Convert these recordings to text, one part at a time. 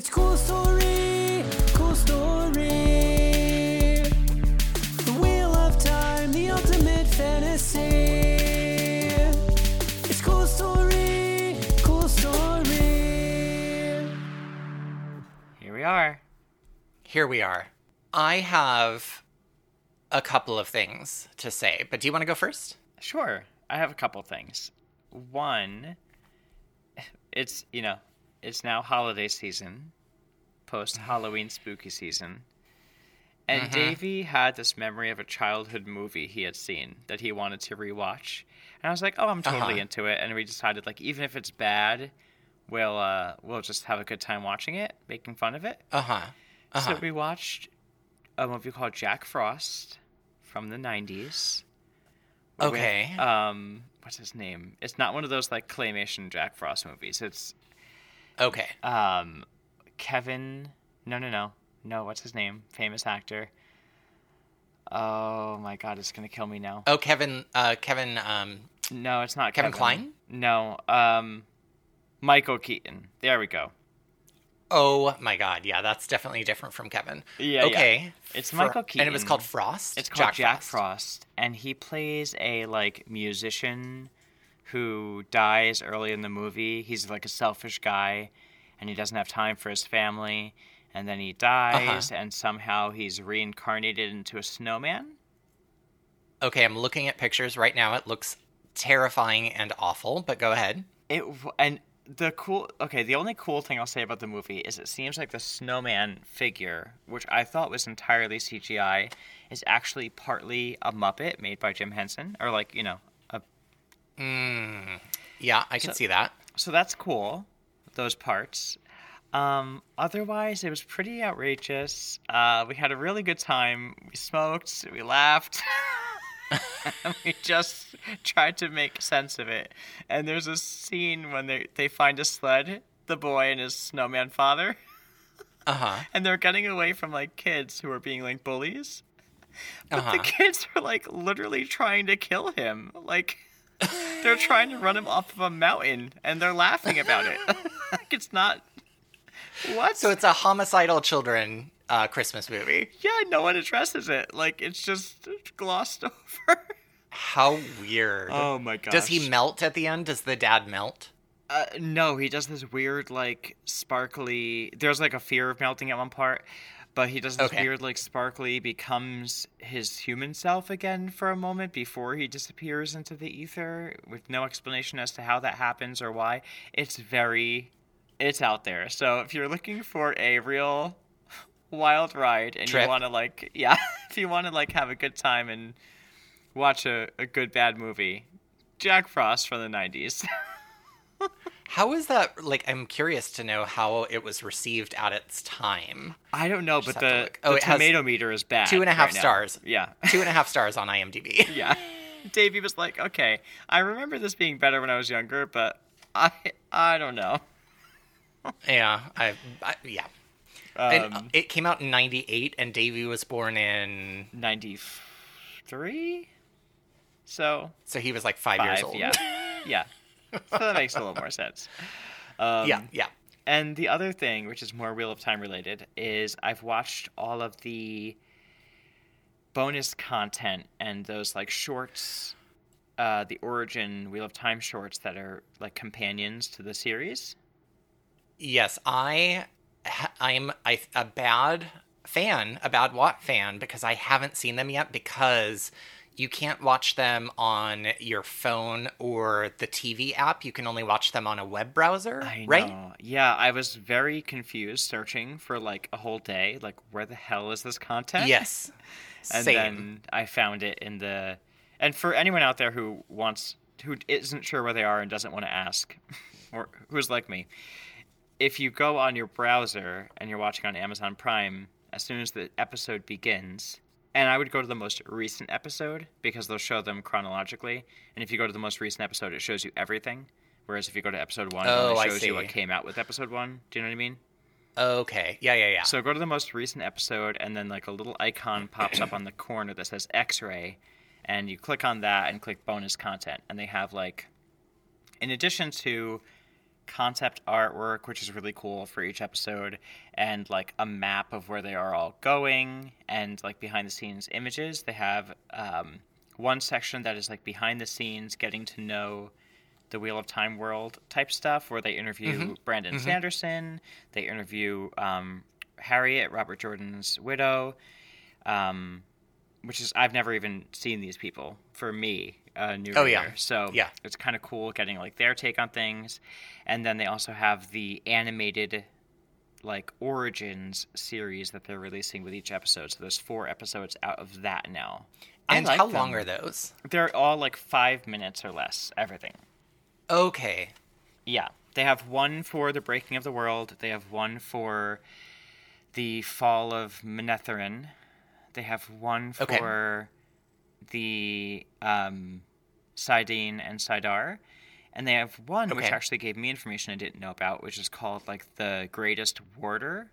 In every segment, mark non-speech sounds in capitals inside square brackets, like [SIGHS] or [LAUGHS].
It's cool story, cool story. The wheel of time, the ultimate fantasy. It's cool story, cool story. Here we are. Here we are. I have a couple of things to say, but do you want to go first? Sure. I have a couple things. One, it's, you know, it's now holiday season, post Halloween spooky season. And Davey had this memory of a childhood movie he had seen that he wanted to rewatch. And I was like, "Oh, I'm totally Uh-huh. into it." And we decided like even if it's bad, we'll uh we'll just have a good time watching it, making fun of it. Uh huh. Uh-huh. So we watched a movie called Jack Frost from the 90s. with, Okay. um, what's his name? It's not one of those like claymation Jack Frost movies. It's Okay. um, Kevin. No, no, no, no. What's his name? Famous actor. Oh my God, it's gonna kill me now. Oh, Kevin. Uh, Kevin. Um. No, it's not Kevin Kevin, Kline? No, um, Michael Keaton. There we go. Oh my God. Yeah, that's definitely different from Kevin. Yeah, yeah. Okay. It's Fro- Michael And it was called Frost. It's called Jack, Frost. and he plays a like musician who dies early in the movie. He's like a selfish guy, and he doesn't have time for his family. And then he uh-huh. dies, and somehow he's reincarnated into a snowman. Okay, I'm looking at pictures right now. It looks terrifying and awful. But go ahead. It and the cool okay, the only cool thing I'll say about the movie is it seems like the snowman figure, which I thought was entirely CGI, is actually partly a Muppet made by Jim Henson, or like you know a Yeah, I can So- see that. so that's cool those parts. Um otherwise it was pretty outrageous. Uh we had a really good time. We smoked we laughed. [LAUGHS] We just tried to make sense of it. And there's a scene when they they find a sled the boy and his snowman father. Uh huh. [LAUGHS] and they're getting away from like kids who are being like bullies. But Uh-huh. the kids are like literally trying to kill him. Like [LAUGHS] they're trying to run him off of a mountain and they're laughing about it [LAUGHS] like it's not what So it's a homicidal children uh, Christmas movie. yeah no one addresses it like it's just glossed [LAUGHS] over How weird. oh my god Does he melt at the end? Does the dad melt? Uh, no, he does this weird, like, sparkly. There's like a fear of melting at one part, but he does this Okay. weird, like, sparkly, becomes his human self again for a moment before he disappears into the ether with no explanation as to how that happens or why. It's very. It's out there. So if you're looking for a real wild ride and Trip. you want to, like, [LAUGHS] yeah, if you want to, like, have a good time and watch a, a good bad movie, Jack Frost from the 90s. [LAUGHS] How is that? Like, I'm curious to know how it was received at its time. I don't know, Just but the. Oh, the tomato meter is bad. two and a half right now. stars. Yeah. Two and a half stars on IMDb. [LAUGHS] yeah. Davey was like, okay, I remember this being better when I was younger, but I I don't know. yeah, I, I yeah. and uh, Um, it came out in '98, and Davey was born in, 93? So, so he was like five, five, years old. yeah. [LAUGHS] Yeah. [LAUGHS] So that makes a little more sense. Um, yeah, yeah. And the other thing, which is more Wheel of Time related, is I've watched all of the bonus content and those like shorts, uh, the origin Wheel of Time shorts that are like companions to the series. Yes, I, I'm I, a bad fan, a bad WoT fan, because I haven't seen them yet because you can't watch them on your phone or the TV app. You can only watch them on a web browser, I right? know. Yeah, I was very confused searching for like a whole day. Like, where the hell is this content? Yes. [LAUGHS] and Same. then I found it in the. And for anyone out there who wants, who isn't sure where they are and doesn't want to ask, [LAUGHS] or who's like me, if you go on your browser and you're watching on Amazon Prime, as soon as the episode begins, and I would go to the most recent episode because they'll show them chronologically. And if you go to the most recent episode, it shows you everything. Whereas if you go to episode one, Oh, it shows you what came out with episode one. Do you know what I mean? Okay. Yeah, yeah, yeah. So go to the most recent episode, and then like a little icon pops up on the corner that says X-ray, and you click on that and click bonus content, and they have like, in addition to concept artwork, which is really cool for each episode, and like a map of where they are all going, and like behind the scenes images. They have um, one section that is like behind the scenes, getting to know the Wheel of Time world type stuff, where they interview Brandon Sanderson, they interview um, Harriet, Robert Jordan's widow, um, which is I've never even seen these people for me, a new Oh, yeah. So Yeah. it's kind of cool getting like their take on things, and then they also have the animated like origins series that they're releasing with each episode. So there's four episodes out of that now. And like how them. long are those? They're all like five minutes or less. Everything. Okay. Yeah, they have one for the breaking of the world. They have one for the fall of Manetheren. They have one Okay. The um, Sidene and Sidar. And they have one which actually gave me information I didn't know about, which is called like the Greatest Warder,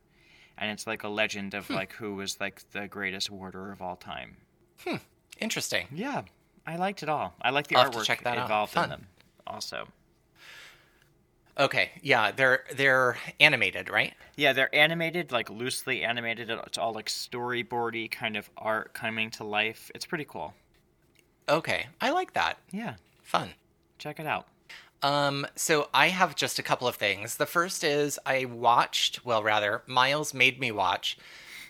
and it's like a legend Hmm. of like who was like the greatest warder of all time. Hmm. Interesting. Yeah, I liked it all. I like the I'll artwork check that involved in them. Also, Okay. Yeah, they're they're animated, right? Yeah, they're animated, like loosely animated. It's all like storyboardy kind of art coming to life. It's pretty cool. Okay. I like that. Yeah, Fun. check it out. Um, so I have just a couple of things. The first is I watched, well, rather, Miles made me watch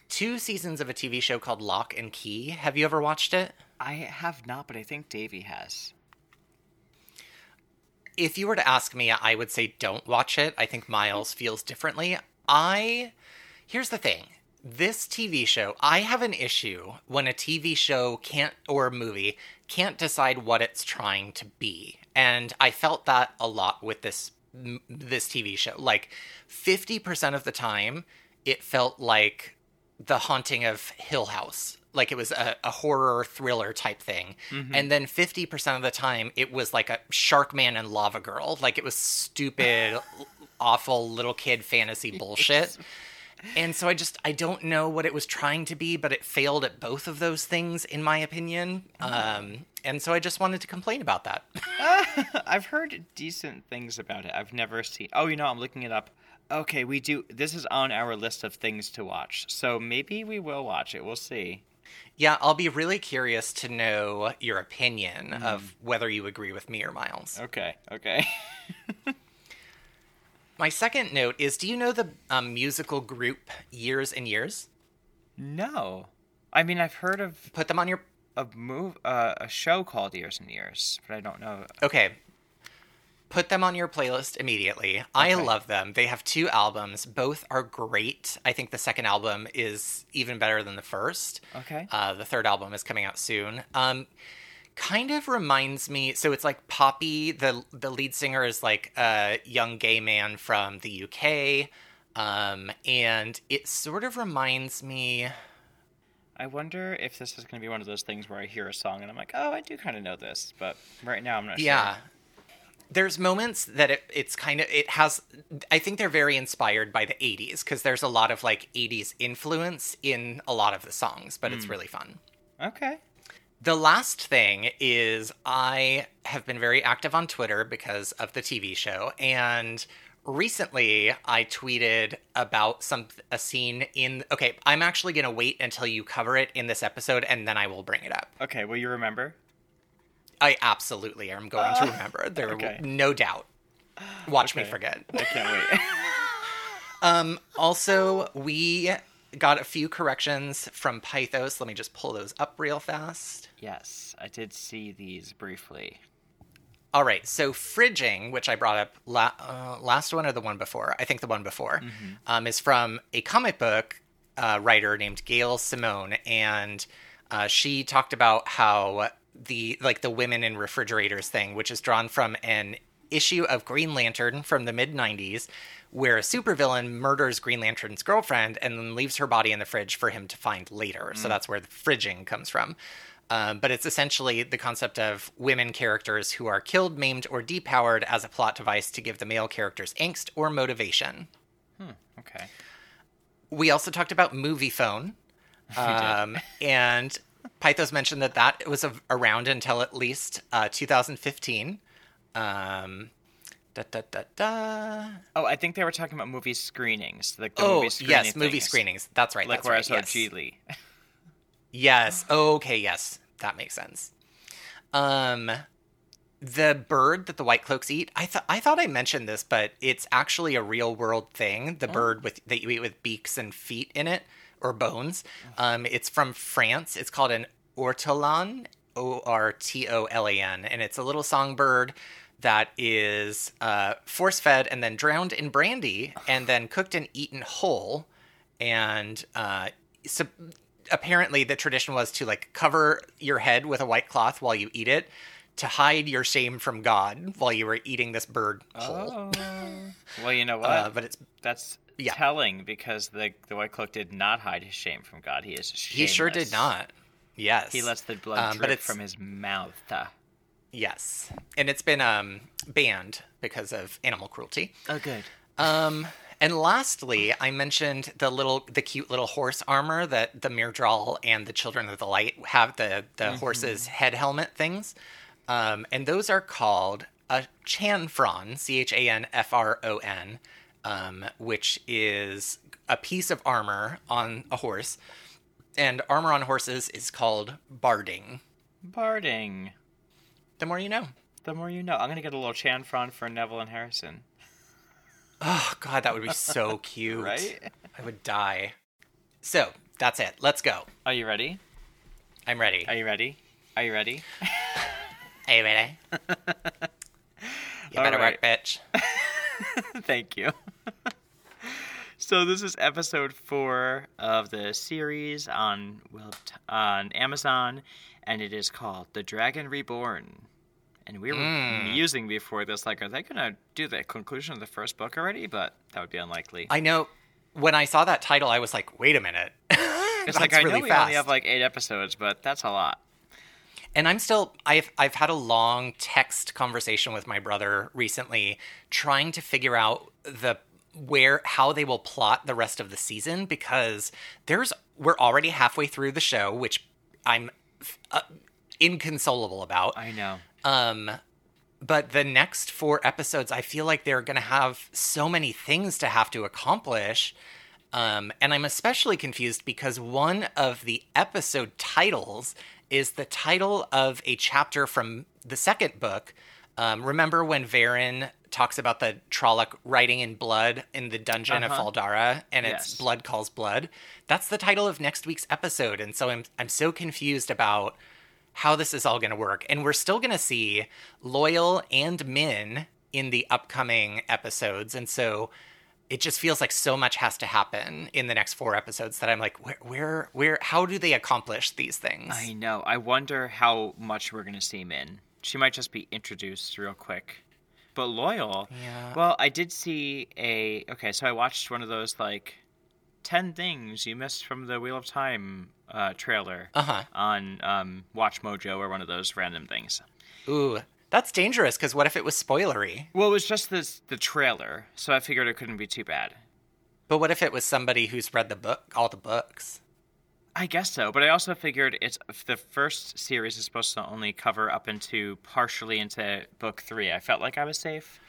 two seasons of a TV show called Locke and Key. Have you ever watched it? I have not, but I think Davey has. If you were to ask me, I would say don't watch it. I think Miles feels differently. I, here's the thing. This TV show, I have an issue when a TV show can't, or a movie, can't decide what it's trying to be. And I felt that a lot with this this TV show. Like 50% of the time, it felt like the haunting of Hill House. Like it was a, a horror thriller type thing. And then 50% of the time, it was like a Sharkman and Lava Girl. Like it was stupid, [LAUGHS] awful little kid fantasy bullshit. [LAUGHS] And so I just, I don't know what it was trying to be, but it failed at both of those things, in my opinion. Um, and so I just wanted to complain about that. [LAUGHS] I've heard decent things about it. I've never seen. Oh, you know, I'm looking it up. Okay, we do. This is on our list of things to watch. So maybe we will watch it. We'll see. Yeah, I'll be really curious to know your opinion of whether you agree with me or Miles. Okay. Okay. [LAUGHS] My second note is do you know the um, musical group Years and Years? no. I mean, I've heard of Put them on your. a move, uh, a show called Years and Years, but I don't know. Okay. Put them on your playlist immediately. I love them. They have two albums. Both are great. I think the second album is even better than the first. Okay. Uh, the third album is coming out soon. Um, kind of reminds me. So it's like Poppy. the The lead singer is like a young gay man from the UK, um, and it sort of reminds me. I wonder if this is going to be one of those things where I hear a song and I'm like, oh, I do kind of know this, but right now I'm not Yeah. sure. There's moments that it, it's kind of it has I think they're very inspired by the 80s because there's a lot of like 80s influence in a lot of the songs, but it's hmm. really fun. Okay. The last thing is I have been very active on Twitter because of the TV show and recently I tweeted about some a scene in okay, I'm actually going to wait until you cover it in this episode and then I will bring it up. Okay. Will you remember? I absolutely am going to remember. There okay. no doubt. Watch me forget. I can't wait. [LAUGHS] Um, also, we got a few corrections from Pythos. Let me just pull those up real fast. yes, I did see these briefly. All right, so fridging, which I brought up la- uh, last one or the one before, I think the one before, um, is from a comic book uh, writer named Gail Simone, and uh, she talked about how the like the women in refrigerators thing, which is drawn from an issue of Green Lantern from the mid '90s, where a supervillain murders Green Lantern's girlfriend and then leaves her body in the fridge for him to find later. So that's where the fridging comes from. Um, but it's essentially the concept of women characters who are killed, maimed, or depowered as a plot device to give the male characters angst or motivation. Okay. We also talked about movie phone. [LAUGHS] Um, and Pythos mentioned that that was a- around until at least uh, 2015. Um, Da, da, da, da. Oh, I think they were talking about movie screenings. Like the Oh, movie screening yes, movie things. screenings. That's right. Like that's where right. I saw yes. Geely. Yes. Okay. Yes, that makes sense. Um, the bird that the white cloaks eat. I thought I thought I mentioned this, but it's actually a real world thing. The bird with that you eat with beaks and feet in it or bones. Um, it's from France. It's called an ortolan, O R T O L A N, and it's a little songbird that is uh, force fed and then drowned in brandy and then cooked and eaten whole. And uh, so apparently the tradition was to like cover your head with a white cloth while you eat it to hide your shame from God while you were eating this bird whole. Oh. well, you know [LAUGHS] what? Uh, but it's That's Yeah. telling because the the white cloak did not hide his shame from God. He is he sure did not. Yes. He lets the blood Um, drip from his mouth. Yes. And it's been um banned because of animal cruelty. Oh, good. Um, and lastly, I mentioned the little, the cute little horse armor that the Myrddraal and the Children of the Light have the the horse's head helmet things, um, and those are called a chanfron, c h a n f r o n, um, which is a piece of armor on a horse, and armor on horses is called barding. Barding. The more you know. The more you know. I'm gonna get a little chanfron for Neville and Harrison. Oh God, that would be so [LAUGHS] cute. Right? I would die. So that's it. Let's go. Are you ready? I'm ready. Are you ready? Are you ready? Are you ready? [LAUGHS] you better Alright. work, bitch. [LAUGHS] [LAUGHS] Thank you. [LAUGHS] so this is episode four of the series on well on Amazon, and it is called "The Dragon Reborn." And we were Mm. musing before this, like, are they gonna do the conclusion of the first book already? But that would be unlikely. I know. When I saw that title, I was like, "Wait a minute." [LAUGHS] it's like I know we only have like eight episodes, but that's a lot. And I'm still I've I've had a long text conversation with my brother recently trying to figure out the where how they will plot the rest of the season because there's we're already halfway through the show which I'm uh, inconsolable about. I know. Um, but the next four episodes, I feel like they're going to have so many things to have to accomplish. Um, and I'm especially confused because one of the episode titles is the title of a chapter from the second book. Um, remember when Verin talks about the Trolloc writing in blood in the dungeon Uh-huh. of Fal Dara, and it's Yes. blood calls blood? That's the title of next week's episode, and so I'm I'm so confused about how this is all going to work. And we're still going to see Loial and Min in the upcoming episodes. And so it just feels like so much has to happen in the next four episodes that I'm like, where, where, where, how do they accomplish these things? I know. I wonder how much we're gonna see Min. She might just be introduced real quick. But Loial. Yeah. Well, I did see a. Okay, so I watched one of those like ten things you missed from the Wheel of Time uh, trailer Uh huh. on um, WatchMojo or one of those random things. Ooh, that's dangerous because what if it was spoilery? Well, it was just this the trailer, so I figured it couldn't be too bad. But what if it was somebody who's read the book, all the books? I guess so, but I also figured it's the first series is supposed to only cover up into partially into book three. I felt like I was safe,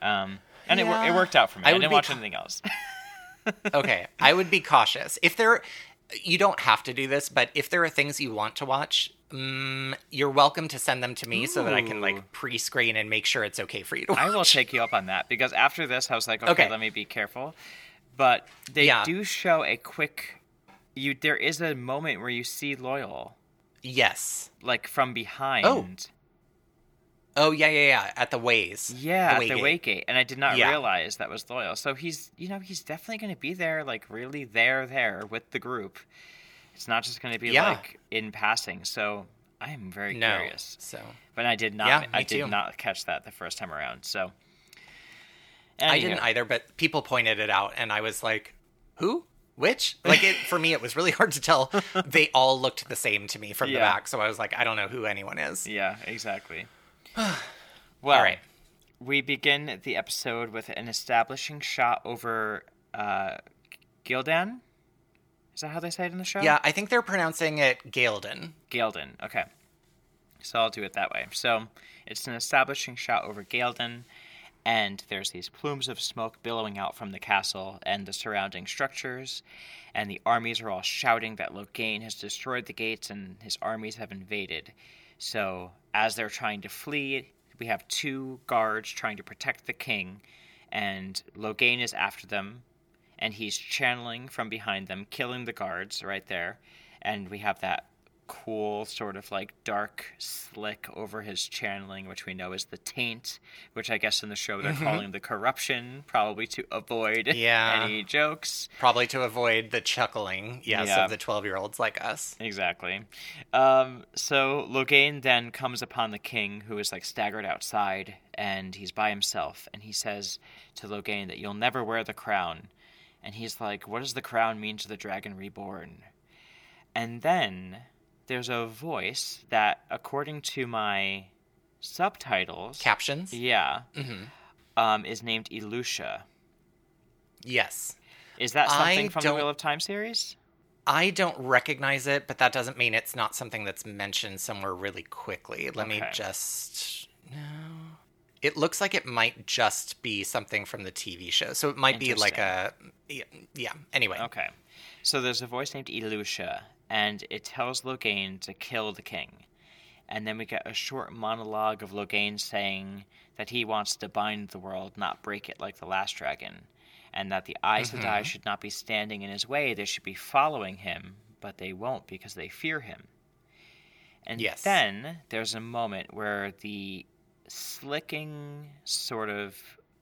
um, and it, it worked out for me. I I, didn't watch ca- anything else. [LAUGHS] okay, I would be cautious. If there, you don't have to do this, but if there are things you want to watch, mm, you're welcome to send them to me so that I can like pre-screen and make sure it's okay for you to watch. I will take you up on that because after this, I was like, okay, Okay. let me be careful. But they Yeah. do show a quick. You there is a moment where you see Loial Yes. like from behind. Oh Oh, yeah, yeah, yeah. At the ways. Yeah, at the Waygate. gate, and I did not Yeah. realize that was Loial. So he's, you know, he's definitely going to be there, like really there, there with the group. It's not just going to be Yeah. like in passing. So I am very No. curious. So But I did not. Yeah, I did too. not catch that the first time around. So I didn't either, but people pointed it out, and I was like, "Who? Which?" Like it for me, it was really [LAUGHS] hard to tell. they all looked the same to me from the back, so I was like, "I don't know who anyone is." Yeah, exactly. [SIGHS] well, All right. we begin the episode with an establishing shot over uh, Gildan. Is that how they say it in the show? Yeah, I think they're pronouncing it Gaelden. Gildan. Okay. So I'll do it that way. So it's an establishing shot over Gildan, and there's these plumes of smoke billowing out from the castle and the surrounding structures, and the armies are all shouting that Logain has destroyed the gates and his armies have invaded. So, as they're trying to flee, we have two guards trying to protect the king, and Logain is after them, and he's channeling from behind them, killing the guards right there. And we have that cool sort of like dark slick over his channeling which we know is the taint which i guess in the show they're Mm-hmm. calling the corruption probably to avoid Yeah. any jokes Probably to avoid the chuckling, yes, Yeah. of the 12 year olds like us. Exactly. Um, so Logain then comes upon the king, who is like staggered outside, and he's by himself. And he says to Logain that you'll never wear the crown. And he's like, "What does the crown mean to the dragon reborn?" And then there's a voice that, according to my subtitles, Captions? yeah, Mhm. um, is named Elusha. Yes. Is that I something from the Wheel of Time series? I don't recognize it, but that doesn't mean it's not something that's mentioned somewhere really quickly. Let me just. No. It looks like it might just be something from the TV show. So it might be like a. Yeah. yeah. Anyway. Okay. So there's a voice named Elusha, and it tells Logain to kill the king. And then we get a short monologue of Logain saying that he wants to bind the world, not break it like the last dragon. And that the Aes Sedai should not be standing in his way, they should be following him, but they won't because they fear him. And Yes. then there's a moment where the slicking sort of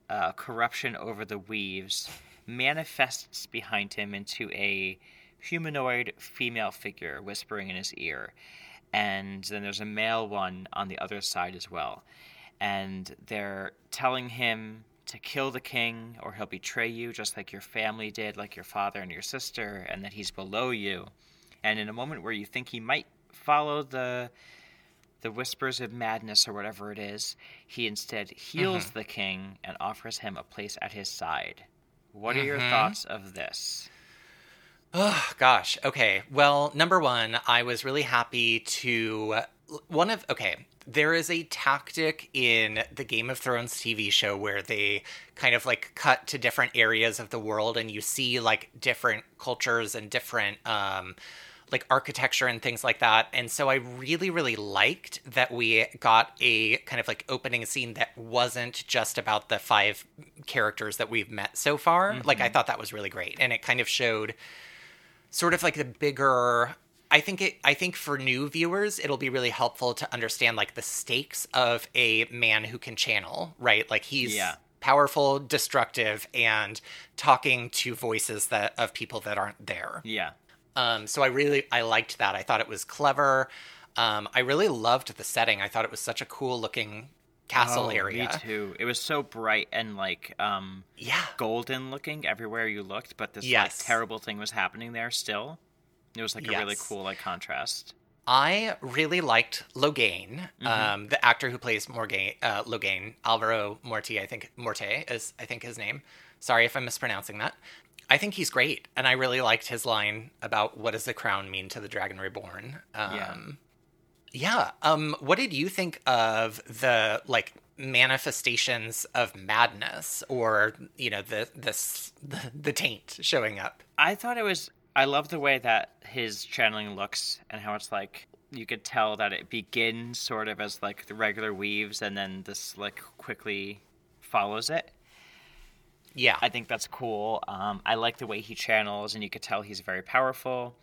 uh, corruption over the weaves manifests behind him into a humanoid female figure whispering in his ear. And then there's a male one on the other side as well. And they're telling him to kill the king or he'll betray you just like your family did, like your father and your sister, and that he's below you. And in a moment where you think he might follow the the whispers of madness or whatever it is, he instead heals mm-hmm. the king and offers him a place at his side. What are your mm-hmm. thoughts of this? Oh, gosh. Okay. Well, number one, I was really happy to. One of. Okay. There is a tactic in the Game of Thrones TV show where they kind of like cut to different areas of the world and you see like different cultures and different. um like architecture and things like that. And so I really, really liked that we got a kind of like opening scene that wasn't just about the five characters that we've met so far. Like I thought that was really great. And it kind of showed sort of like the bigger I think it I think for new viewers it'll be really helpful to understand like the stakes of a man who can channel, right? Like he's Yeah. powerful, destructive and talking to voices that of people that aren't there. Yeah. Um, so I really I liked that. I thought it was clever. Um, I really loved the setting. I thought it was such a cool looking castle Oh, area. Me too. It was so bright and like um Yeah. golden looking everywhere you looked, but this Yes. like terrible thing was happening there still. It was like a really cool like contrast. I really liked Logain, Mm-hmm. um, the actor who plays Morgaine, uh, Logain, Alvaro Morte, I think Morte is I think his name. Sorry if I'm mispronouncing that. I think he's great, and I really liked his line about what does the crown mean to the Dragon Reborn. Um, Yeah. Yeah. Um, what did you think of the like manifestations of madness, or you know the this the, the taint showing up? I thought it was. I love the way that his channeling looks and how it's like you could tell that it begins sort of as like the regular weaves and then this like quickly follows it. Yeah. I think that's cool. Um, I like the way he channels, and you could tell he's very powerful.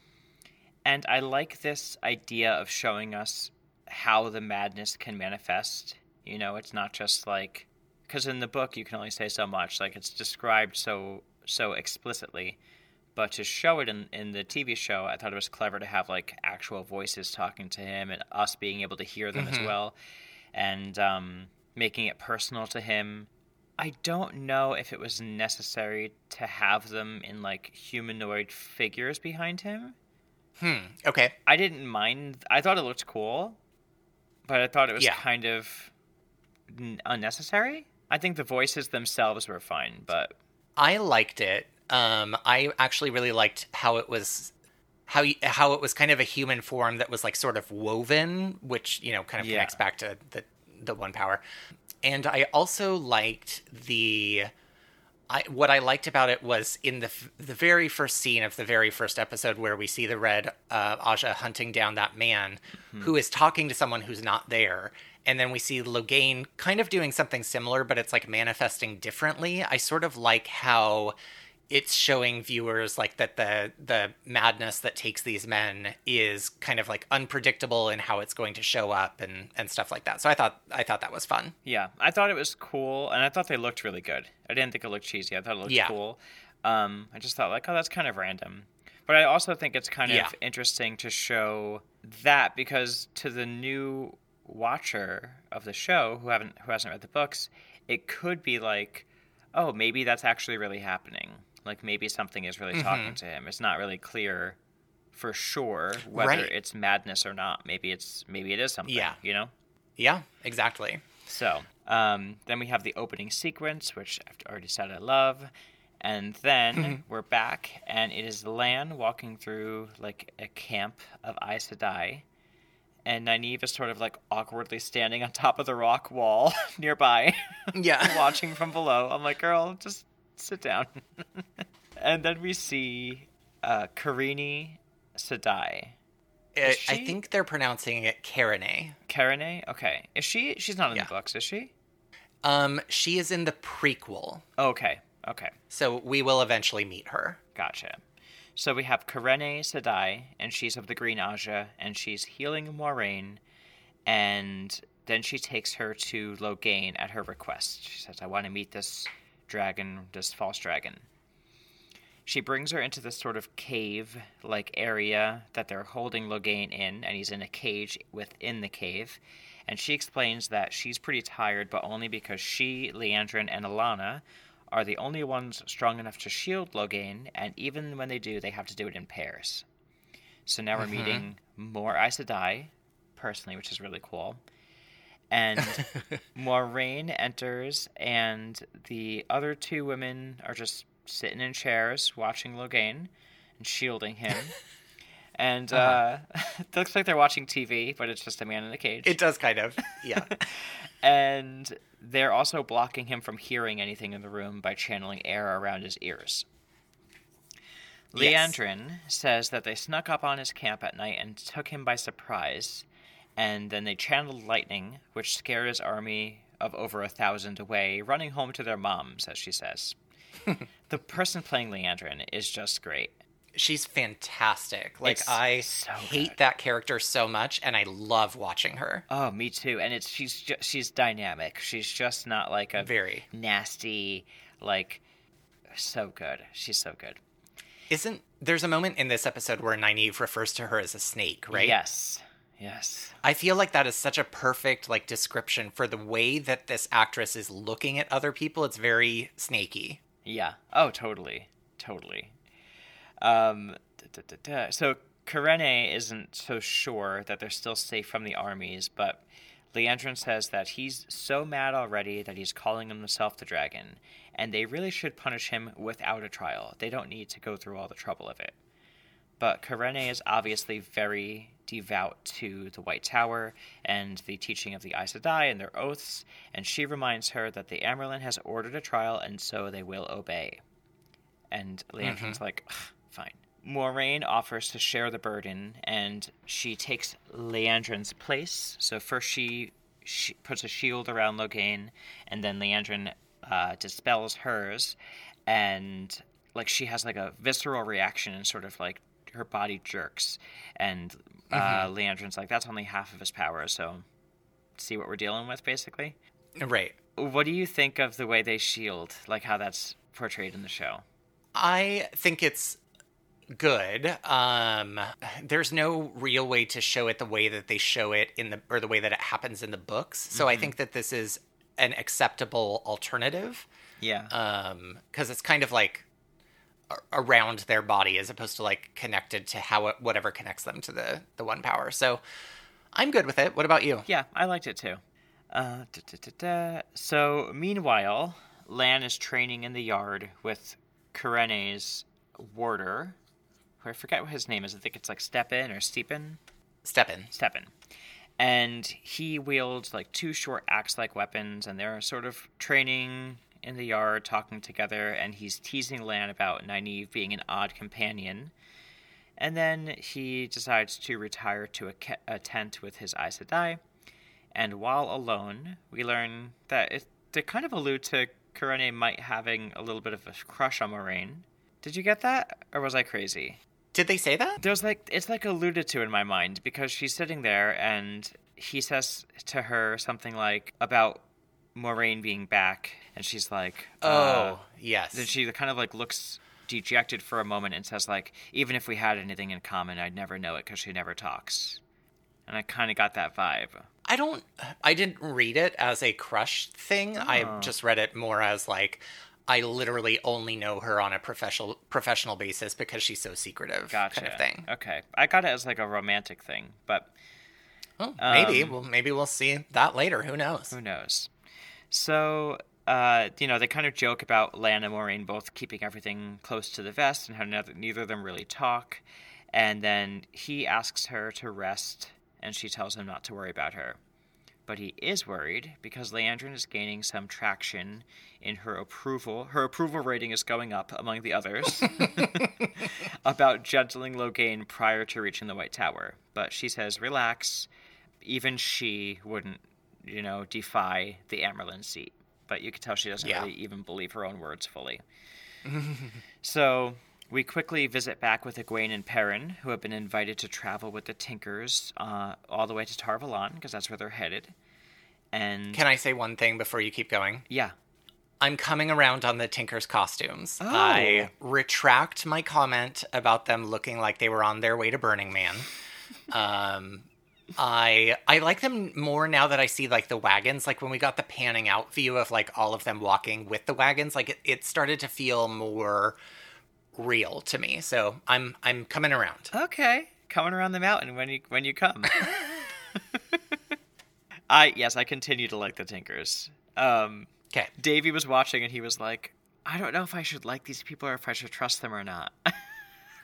And I like this idea of showing us how the madness can manifest. You know, it's not just like because in the book you can only say so much. Like it's described so so explicitly, but to show it in in the TV show, I thought it was clever to have like actual voices talking to him and us being able to hear them as well, and um, making it personal to him. I don't know if it was necessary to have them in like humanoid figures behind him. Hmm. Okay. I didn't mind. I thought it looked cool, but I thought it was Yeah. kind of unnecessary. I think the voices themselves were fine, but I liked it. Um, I actually really liked how it was, how y- how it was kind of a human form that was like sort of woven, which you know kind of Yeah. connects back to the the one power. And I also liked the. I, what I liked about it was in the f- the very first scene of the very first episode where we see the red uh, Ajah hunting down that man who is talking to someone who's not there, and then we see Logain kind of doing something similar, but it's like manifesting differently. I sort of like how it's showing viewers like that the the madness that takes these men is kind of like unpredictable in how it's going to show up and and stuff like that. So I thought I thought that was fun. Yeah, I thought it was cool, and I thought they looked really good. I didn't think it looked cheesy. I thought it looked Yeah. cool. Um, I just thought like, oh, that's kind of random. But I also think it's kind Yeah. of interesting to show that because to the new watcher of the show who haven't who hasn't read the books, it could be like, oh, maybe that's actually really happening. Like maybe something is really talking to him. It's not really clear for sure whether Right. it's madness or not. Maybe it's maybe it is something. Yeah. You know. Yeah, exactly. So, um, then we have the opening sequence, which I've already said I love. And then we're back, and it is Lan walking through like a camp of Aes Sedai. And Nynaeve is sort of like awkwardly standing on top of the rock wall [LAUGHS] nearby, Yeah. [LAUGHS] watching from below. I'm like, girl, just sit down. [LAUGHS] and then we see uh, Karini Sedai. I, Is I think they're pronouncing it Kerene. Karine? Okay. Is she? She's not in Yeah. the books, is she? Um, she is in the prequel, Okay. Okay. so we will eventually meet her. Gotcha. So we have Kerene Sedai, and she's of the Green Ajah, and she's healing Moiraine, and then she takes her to Logain at her request. She says, I want to meet this dragon, this false dragon. She brings her into this sort of cave like area that they're holding Logain in, and he's in a cage within the cave. And she explains that she's pretty tired, but only because she, Liandrin, and Alana are the only ones strong enough to shield Logain, and even when they do, they have to do it in pairs. So now we're mm-hmm. meeting more Aes Sedai, personally, which is really cool. And [LAUGHS] Moiraine enters, and the other two women are just sitting in chairs watching Logain and shielding him. [LAUGHS] and uh, it [LAUGHS] looks like they're watching TV, but it's just a man in a cage. It does kind of, yeah. and they're also blocking him from hearing anything in the room by channeling air around his ears. Yes. Liandrin says that they snuck up on his camp at night and took him by surprise, and then they channeled lightning, which scared his army of over a thousand away, running home to their moms, as she says. [LAUGHS] the person playing Liandrin is just great. She's fantastic. Like It's I so hate good. that character so much, and I love watching her. Oh, me too. And it's she's just, she's dynamic. She's just not like a Very. nasty like so good. She's so good. Isn't there's a moment in this episode where Nynaeve refers to her as a snake, right? Yes. Yes. I feel like that is such a perfect like description for the way that this actress is looking at other people. It's very snaky. Yeah. Oh, totally. Totally. Um da, da, da, so Kerene isn't so sure that they're still safe from the armies, but Liandrin says that he's so mad already that he's calling himself the dragon, and they really should punish him without a trial. They don't need to go through all the trouble of it. But Kerene is obviously very devout to the White Tower and the teaching of the Aes Sedai and their oaths, and she reminds her that the Amyrlin has ordered a trial, and so they will obey. And Liandrin's like, fine. Moiraine offers to share the burden, and she takes Liandrin's place. So first she, she puts a shield around Logain, and then Liandrin uh, dispels hers, and like she has like a visceral reaction and sort of like her body jerks, and uh, Liandrin's like, that's only half of his power, so see what we're dealing with, basically. Right. What do you think of the way they shield, like how that's portrayed in the show? I think it's good. Um there's no real way to show it the way that they show it in the or the way that it happens in the books. So I think that this is an acceptable alternative. Yeah. Um cuz it's kind of like around their body as opposed to like connected to how it, whatever connects them to the the one power. So I'm good with it. What about you? Yeah, I liked it too. Uh, da, da, da, da. So, meanwhile, Lan is training in the yard with Kerene's warder, who I forget what his name is. I think it's like Stepin or Steepin. Step in. Stepin. and he wields like two short axe-like weapons, and they're sort of training in the yard, talking together, and he's teasing Lan about Nynaeve being an odd companion. And then he decides to retire to a, ca- a tent with his Aes Sedai. And while alone, we learn that it, they kind of allude to Kerene might having a little bit of a crush on Moiraine. Did you get that, or was I crazy? Did they say that? There's like it's like alluded to in my mind because she's sitting there and he says to her something like about Moiraine being back, and she's like, Oh, uh, yes. then she kind of like looks dejected for a moment and says like, even if we had anything in common, I'd never know it because she never talks. And I kind of got that vibe. I don't. I didn't read it as a crush thing. Oh. I just read it more as like, I literally only know her on a professional professional basis because she's so secretive, Gotcha. kind of thing. Okay, I got it as like a romantic thing, but Oh, maybe. Um, well, maybe we'll see that later. Who knows? Who knows? So, uh, you know, they kind of joke about Lan and Moiraine both keeping everything close to the vest and how neither, neither of them really talk. And then he asks her to rest, and she tells him not to worry about her. But he is worried because Liandrin is gaining some traction in her approval. Her approval rating is going up among the others [LAUGHS] about gentling Logain prior to reaching the White Tower. But she says, relax. Even she wouldn't you know, defy the Amyrlin seat. But you can tell she doesn't Yeah. really even believe her own words fully. [LAUGHS] so we quickly visit back with Egwene and Perrin, who have been invited to travel with the Tinkers uh, all the way to Tar Valon, because that's where they're headed. And Can I say one thing before you keep going? yeah, I'm coming around on the Tinker's costumes. Oh. I retract my comment about them looking like they were on their way to Burning Man. [LAUGHS] um, I I like them more now that I see like the wagons. Like when we got the panning out view of like all of them walking with the wagons, like it, it started to feel more real to me. So I'm I'm coming around. okay, coming around the mountain when you when you come. [LAUGHS] I yes, I continue to like the Tinkers. Um, Okay. Davey was watching and he was like, I don't know if I should like these people or if I should trust them or not. [LAUGHS]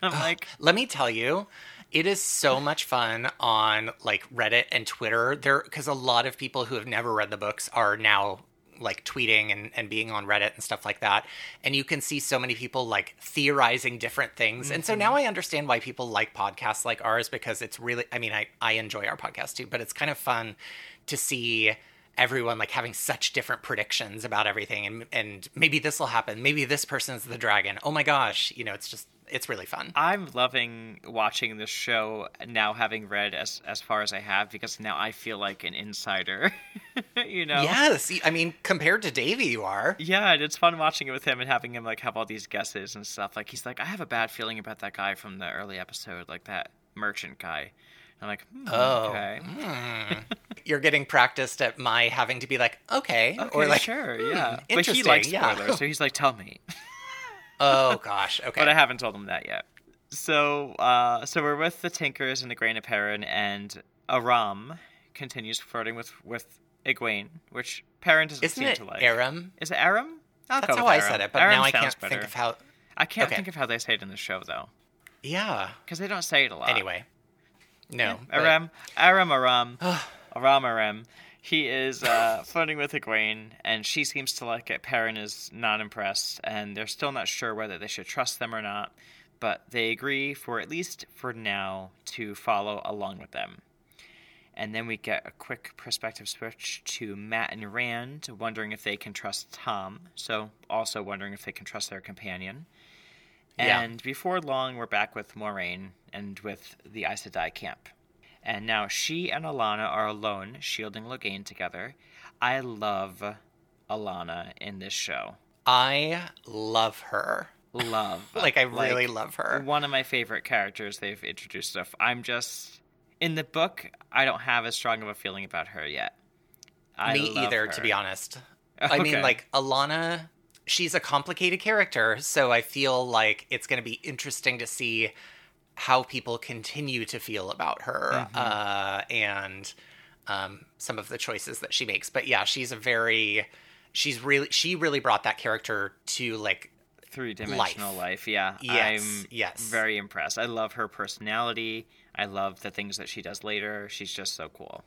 I'm like, Let me tell you, it is so much fun on like Reddit and Twitter. There, because a lot of people who have never read the books are now like tweeting and, and being on Reddit and stuff like that. And you can see so many people like theorizing different things. And so mm-hmm. now I understand why people like podcasts like ours because it's really, I mean, I, I enjoy our podcast too, but it's kind of fun to see everyone like having such different predictions about everything and and maybe this will happen maybe this person's the dragon oh my gosh you know it's just it's really fun I'm loving watching this show now, having read as as far as I have, because now I feel like an insider. [LAUGHS] you know? Yes, I mean, compared to Davey, you are. Yeah, and it's fun watching it with him and having him like have all these guesses and stuff. Like he's like, I have a bad feeling about that guy from the early episode, like that merchant guy. I'm like, hmm, Oh. okay, [LAUGHS] You're getting practiced at my having to be like, okay, okay, or like, sure, hmm, yeah. But he likes yeah. spoilers, so he's like, tell me. [LAUGHS] oh gosh, okay. but I haven't told them that yet. So, uh, so we're with the Tinkers and the Grain of Perrin, and Aram continues flirting with with Egwene, which Perrin doesn't Isn't seem it to like. Aram? Is it Aram? I'll That's how I Aram. said it, but Aram now I can't better. think of how. I can't okay. think of how they say it in the show though, Yeah. because they don't say it a lot. Anyway, no. but- Aram, Aram, Aram, [SIGHS] Aram, Aram. He is uh, flirting with Egwene, and she seems to like it. Perrin is not impressed, and they're still not sure whether they should trust them or not. But they agree, for at least for now, to follow along with them. And then we get a quick perspective switch to Mat and Rand, wondering if they can trust Tom. So, also wondering if they can trust their companion. Yeah. And before long, we're back with Moiraine and with the Aes Sedai camp. And now she and Alana are alone, shielding Logain together. I love Alana in this show. I love her. Love. [LAUGHS] Like I really love her. One of my favorite characters they've introduced stuff. I'm just in the book. I don't have as strong of a feeling about her yet. I Me either, her. to be honest. [LAUGHS] I mean, like Alana, she's a complicated character, so I feel like it's going to be interesting to see how people continue to feel about her Mm-hmm. uh, and um, some of the choices that she makes. But yeah, she's a very, she's really, she really brought that character to like three dimensional life. life. Yeah, Yes, I'm yes. very impressed. I love her personality. I love the things that she does later. She's just so cool.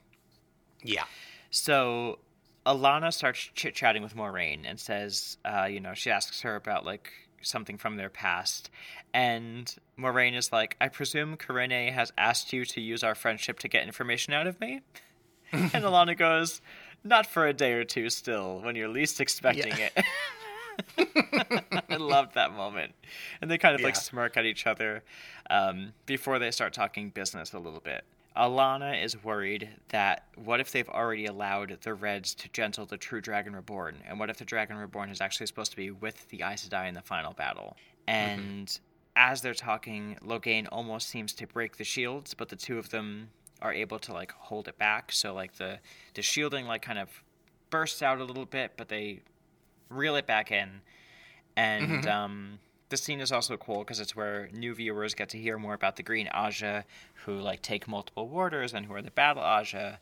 Yeah. So Alana starts chit chatting with Moiraine and says, uh, you know, she asks her about like something from their past. And Moiraine is like, I presume Kerene has asked you to use our friendship to get information out of me? [LAUGHS] and Alanna goes, Not for a day or two still, when you're least expecting Yeah. it. [LAUGHS] I loved that moment. And they kind of like smirk at each other um, before they start talking business a little bit. Alanna is worried that what if they've already allowed the Reds to gentle the true Dragon Reborn? And what if the Dragon Reborn is actually supposed to be with the Aes Sedai in the final battle? And as they're talking, Logain almost seems to break the shields, but the two of them are able to like hold it back. So like the the shielding like kind of bursts out a little bit, but they reel it back in. And um, the scene is also cool because it's where new viewers get to hear more about the Green Ajah, who like take multiple warders and who are the Battle Ajah.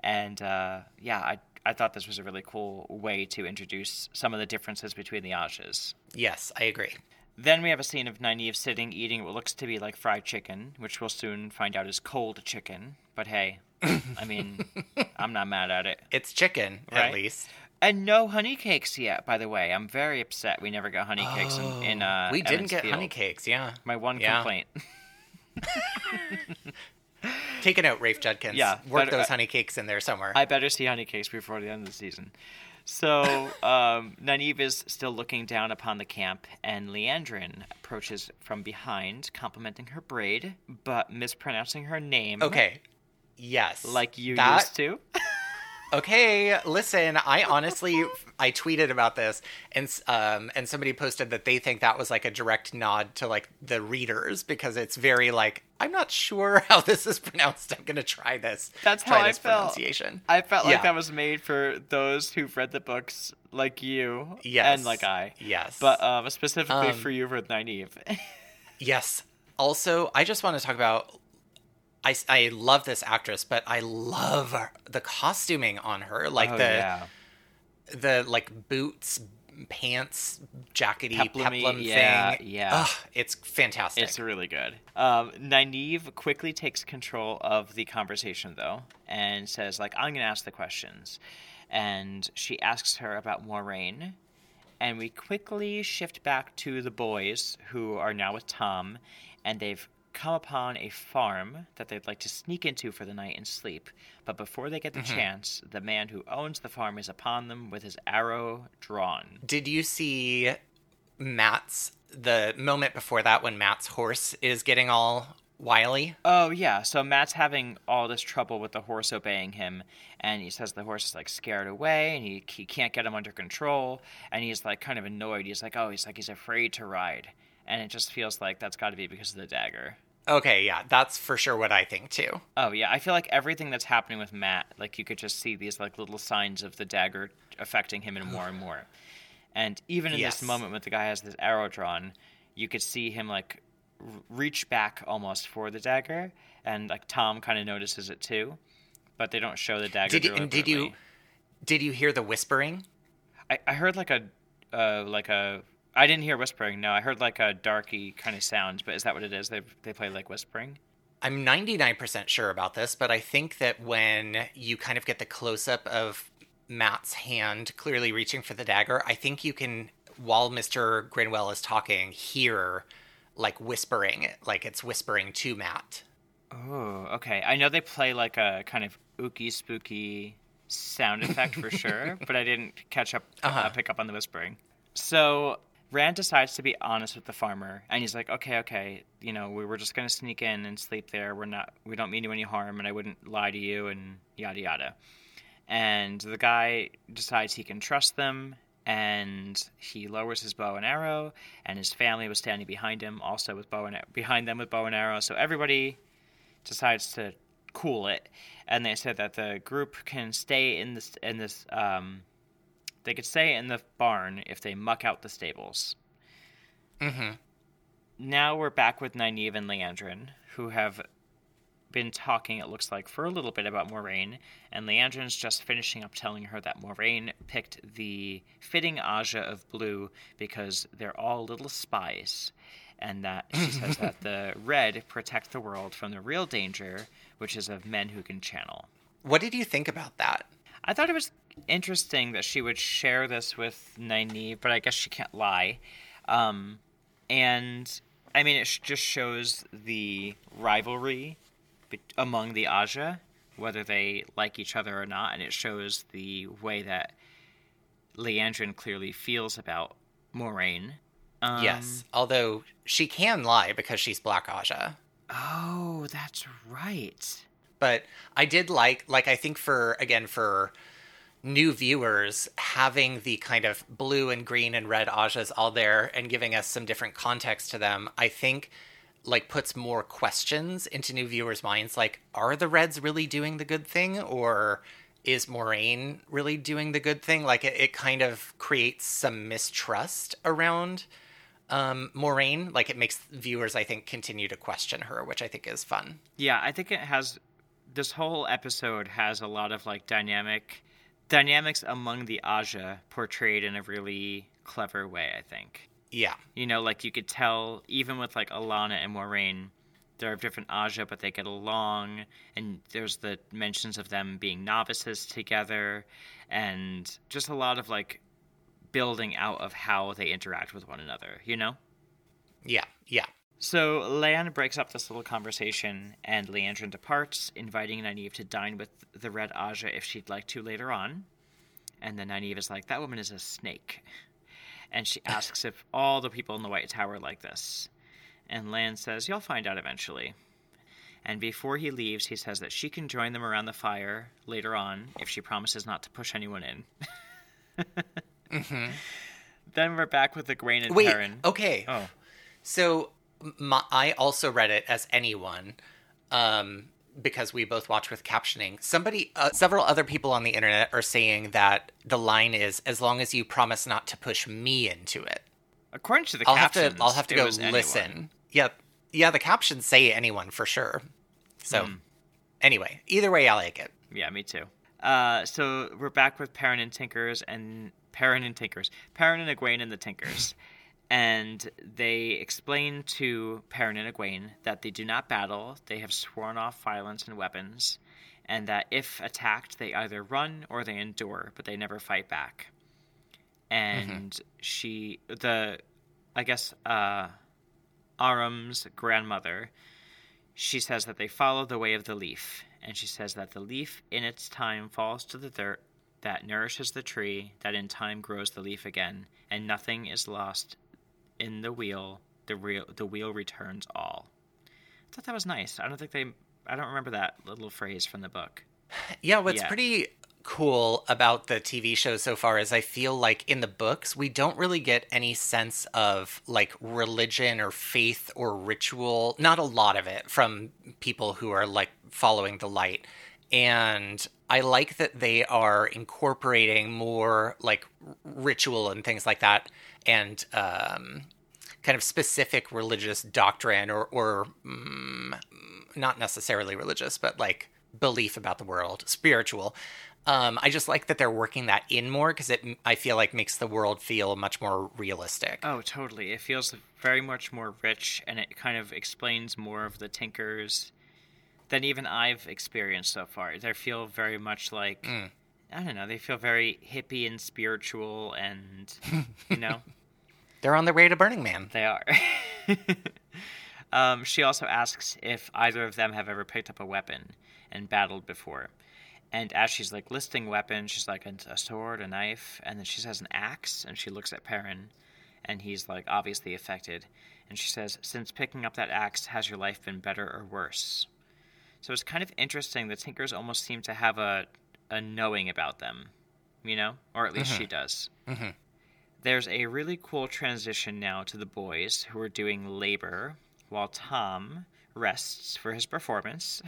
And uh, yeah, I I thought this was a really cool way to introduce some of the differences between the Ajahs. Yes, I agree. Then we have a scene of Nynaeve sitting eating what looks to be like fried chicken, which we'll soon find out is cold chicken. But hey, I mean, [LAUGHS] I'm not mad at it. It's chicken, Right. at least. And no honey cakes yet, by the way. I'm very upset we never got honey cakes in, in uh Oh, we didn't Emmons get Field. honey cakes, yeah. My one Yeah. complaint. [LAUGHS] [LAUGHS] Take a note, Rafe Judkins. Yeah, Work but, those uh, honey cakes in there somewhere. I better see honey cakes before the end of the season. So, um, Nynaeve is still looking down upon the camp, and Liandrin approaches from behind, complimenting her braid, but mispronouncing her name. okay. Yes. Like you That- used to. Okay, listen, I honestly I tweeted about this and um and somebody posted that they think that was like a direct nod to like the readers because it's very like I'm not sure [LAUGHS] how this is pronounced. I'm going to try this. That's try how I felt. pronunciation. I felt like Yeah. that was made for those who've read the books like you Yes. and like I. Yes. But um, specifically Um, for you with Nynaeve. [LAUGHS] Yes. Also, I just want to talk about. I, I love this actress, but I love her- the costuming on her, like oh, the yeah. the like boots, pants, jackety peplum yeah, thing. yeah. Ugh, it's fantastic. It's really good. Um, Nynaeve quickly takes control of the conversation, though, and says, like, I'm going to ask the questions. And she asks her about Moiraine. And we quickly shift back to the boys, who are now with Tom, and they've come upon a farm that they'd like to sneak into for the night and sleep. But before they get the mm-hmm. chance, the man who owns the farm is upon them with his arrow drawn. Did you see Mat's the moment before that when Mat's horse is getting all wily? Oh yeah, so Mat's having all this trouble with the horse obeying him, and he says the horse is like scared away, and he he can't get him under control, and he's like kind of annoyed. He's like, oh, he's like he's afraid to ride, and it just feels like that's got to be because of the dagger. Okay, yeah, that's for sure what I think too. Oh yeah, I feel like everything that's happening with Mat, like you could just see these like little signs of the dagger affecting him and more and more. And even in Yes. this moment when the guy has this arrow drawn, you could see him like reach back almost for the dagger, and like Tom kind of notices it too, but they don't show the dagger. Did you, and did you did you hear the whispering? I, I heard like a uh, like a. I didn't hear whispering. No, I heard like a darky kind of sound. But is that what it is? They they play like whispering. I'm 99% sure about this, but I think that when you kind of get the close up of Mat's hand clearly reaching for the dagger, I think you can, while Mr. Grinwell is talking, hear like whispering, like it's whispering to Mat. Oh, okay. I know they play like a kind of ooky spooky sound effect for sure, [LAUGHS] but I didn't catch up Uh-huh. uh, pick up on the whispering. So Rand decides to be honest with the farmer, and he's like, "Okay, okay, you know, we were just gonna sneak in and sleep there. We're not, we don't mean you any harm, and I wouldn't lie to you, and yada yada." And the guy decides he can trust them, and he lowers his bow and arrow, and his family was standing behind him, also with bow and behind them with bow and arrow. So everybody decides to cool it, and they said that the group can stay in this in this um, they could stay in the barn if they muck out the stables. Mm-hmm. Now we're back with Nynaeve and Liandrin, who have been talking, it looks like, for a little bit about Moiraine, and Liandrin's just finishing up telling her that Moiraine picked the fitting Ajah of blue because they're all little spies, and that she says that [LAUGHS] the red protect the world from the real danger, which is of men who can channel. What did you think about that? I thought it was interesting that she would share this with Nynaeve, but I guess she can't lie. Um, and I mean, it just shows the rivalry among the Ajah, whether they like each other or not, and it shows the way that Liandrin clearly feels about Moiraine. Um, yes, although she can lie because she's Black Ajah. Oh, that's right. But I did like, like I think for again for new viewers having the kind of blue and green and red Ajahs all there and giving us some different context to them, I think like puts more questions into new viewers' minds. Like, are the Reds really doing the good thing, or is Moiraine really doing the good thing? Like, it, it kind of creates some mistrust around um, Moiraine. Like, it makes viewers, I think, continue to question her, which I think is fun. Yeah, I think it has. This whole episode has a lot of like dynamic dynamics among the Ajah portrayed in a really clever way. I think. Yeah. You know, like you could tell, even with like Alanna and Moiraine, they're of different Ajah, but they get along. And there's the mentions of them being novices together, and just a lot of like building out of how they interact with one another. You know. Yeah. Yeah. So Lan breaks up this little conversation, and Liandrin departs, inviting Nynaeve to dine with the Red Ajah if she'd like to later on. And then Nynaeve is like, "That woman is a snake." and she [LAUGHS] asks if all the people in the White Tower like this. And Lan says, You'll find out eventually. And before he leaves, he says that she can join them around the fire later on if she promises not to push anyone in. Mm-hmm. [LAUGHS] Then we're back with Egwene and Wait. Perrin. Okay. Oh, So my, I also read it as anyone, um, because we both watch with captioning. Somebody, uh, several other people on the internet are saying that the line is as long as you promise not to push me into it. according to the I'll have captions, to. I'll have to go anyone. listen. Yeah, yeah. The captions say anyone for sure. So, Hmm. anyway, either way, I like it. Yeah, me too. Uh, so we're back with Perrin and Tinkers and Perrin and Tinkers, Perrin and Egwene and the Tinkers, [LAUGHS] and they explain to Perrin and Egwene that they do not battle. They have sworn off violence and weapons, and that if attacked, they either run or they endure, but they never fight back. And she, the, I guess, uh, Aram's grandmother, she says that they follow the way of the leaf, and she says that the leaf in its time falls to the dirt that nourishes the tree, that in time grows the leaf again, and nothing is lost in the wheel. The real the wheel returns all. I thought that was nice. I don't think they. I don't remember that little phrase from the book. Yeah, what's Yeah. pretty cool about the TV show so far is I feel like in the books we don't really get any sense of like religion or faith or ritual, not a lot of it from people who are like following the light. And I like that they are incorporating more like ritual and things like that and um kind of specific religious doctrine or or mm, not necessarily religious, but like belief about the world, spiritual. Um, I just like that they're working that in more because it, I feel like, makes the world feel much more realistic. Oh, totally. It feels very much more rich, and it kind of explains more of the Tinkers than even I've experienced so far. They feel very much like Mm. I don't know. They feel very hippie and spiritual, and [LAUGHS] you know. They're on their way to Burning Man. They are. [LAUGHS] um, she also asks if either of them have ever picked up a weapon and battled before. And as she's like listing weapons, she's like a, sword, a knife, and then she says an axe, and she looks at Perrin, and he's like obviously affected. And she says, Since picking up that axe, has your life been better or worse? So it's kind of interesting. The Tinkers almost seem to have a, a knowing about them, you know? Or at least she does. Mhm. There's a really cool transition now to the boys who are doing labor while Tom rests for his performance.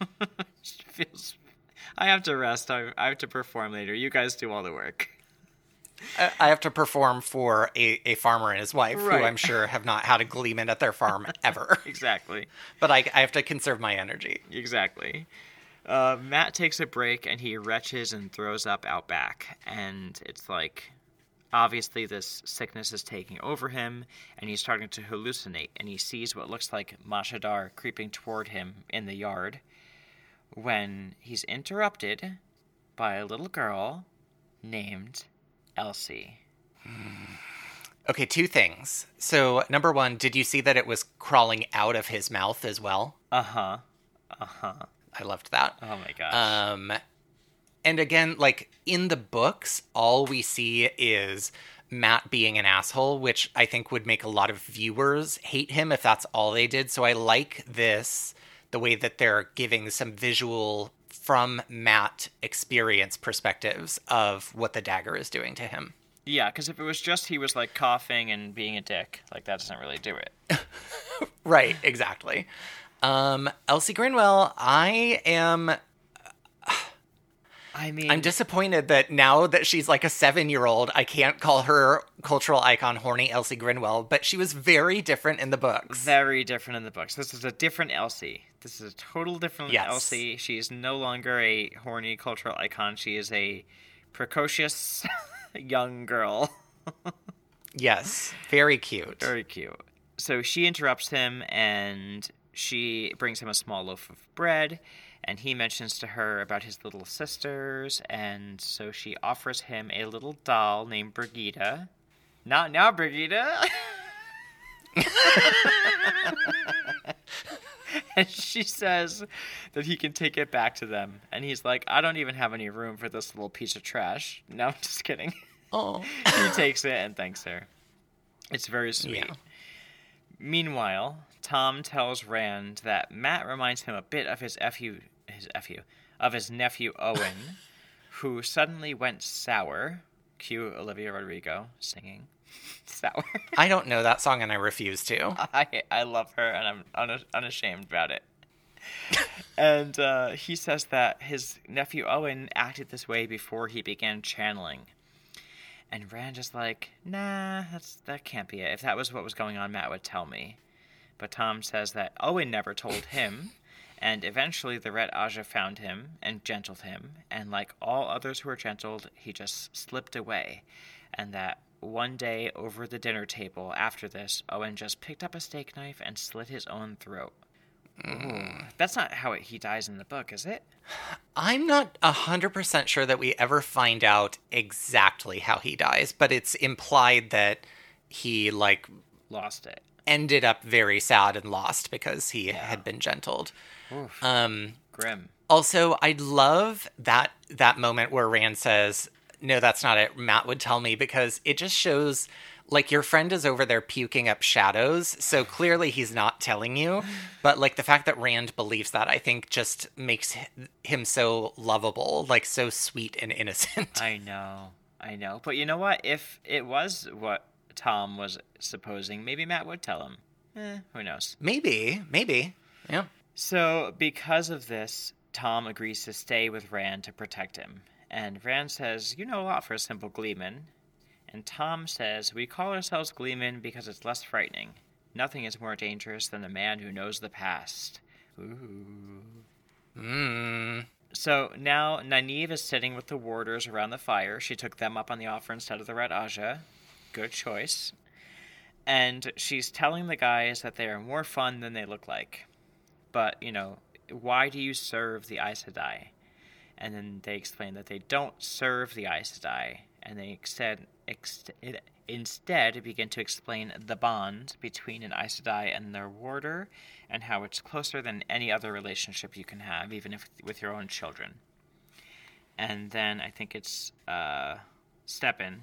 [LAUGHS] Feels. I have to rest. I, I have to perform later. You guys do all the work. I I have to perform for a, a farmer and his wife, Right. who I'm sure have not had a gleeman at their farm [LAUGHS] ever. Exactly. but I, I have to conserve my energy. Exactly. Uh, Mat takes a break and he retches and throws up out back. And it's like, obviously, this sickness is taking over him and he's starting to hallucinate. And he sees what looks like Mashadar creeping toward him in the yard. when he's interrupted by a little girl named Elsie. [SIGHS] Okay, two things. So, number one, did you see that it was crawling out of his mouth as well? Uh huh. Uh huh. I loved that. Oh my gosh. Um, and again, like in the books, all we see is Mat being an asshole, which I think would make a lot of viewers hate him if that's all they did. So I like this, the way that they're giving some visual from Mat experience perspectives of what the dagger is doing to him. yeah, because if it was just he was like coughing and being a dick, like that doesn't really do it. [LAUGHS] Right, exactly. Um, Elsie Grinwell, I am I mean, I'm disappointed that now that she's like a seven year old, I can't call her cultural icon horny Elsie Grinwell, but she was very different in the books. very different in the books. This is a different Elsie. This is a total different Yes. Elsie. She is no longer a horny cultural icon. She is a precocious [LAUGHS] young girl. [LAUGHS] yes, very cute. Very cute. So she interrupts him and she brings him a small loaf of bread and he mentions to her about his little sisters and so she offers him a little doll named Brigida. Not now, Brigida. [LAUGHS] and she says that he can take it back to them. And he's like, I don't even have any room for this little piece of trash. [LAUGHS] No, I'm just kidding. Oh, [LAUGHS] he takes it and thanks her. It's very sweet. Yeah. Meanwhile, Tom tells Rand that Mat reminds him a bit of his nephew, his nephew, of his nephew Owen, [LAUGHS] who suddenly went sour. Cue Olivia Rodrigo singing [LAUGHS] sour. I don't know that song and I refuse to. [LAUGHS] I I love her and I'm una- unashamed about it. and uh, he says that his nephew Owen acted this way before he began channeling. And Rand is like, nah, that's that can't be it. If that was what was going on, Mat would tell me. But Tom says that Owen never told him, and eventually the Red Ajah found him and gentled him, and like all others who were gentled, he just slipped away. And that one day over the dinner table after this, Owen just picked up a steak knife and slit his own throat. Ooh, that's not how it, he dies in the book, is it? I'm not 100% sure that we ever find out exactly how he dies, but it's implied that he, like, Lost it. Ended up very sad and lost because he had been gentled. Oof, Um, grim. Also, I love that that moment where Rand says, "No, that's not it." Mat would tell me because it just shows like your friend is over there puking up shadows, so [SIGHS] clearly he's not telling you. But like the fact that Rand believes that, I think just makes him so lovable, like so sweet and innocent. I know, I know. But you know what? If it was what Tom was supposing, maybe Mat would tell him. Eh, who knows? maybe, maybe. Yeah. So, because of this, Tom agrees to stay with Rand to protect him. And Rand says, You know a lot for a simple gleeman. And Tom says, We call ourselves gleemen because it's less frightening. Nothing is more dangerous than the man who knows the past. Ooh. Mm. So now Nynaeve is sitting with the warders around the fire. She took them up on the offer instead of the Red Ajah. Good choice. And she's telling the guys that they are more fun than they look like. But, you know, why do you serve the Aes Sedai? And then they explain that they don't serve the Aes Sedai. And they instead, ex- instead begin to explain the bond between an Aes Sedai and their warder and how it's closer than any other relationship you can have, even if with your own children. And then I think it's uh, Stepin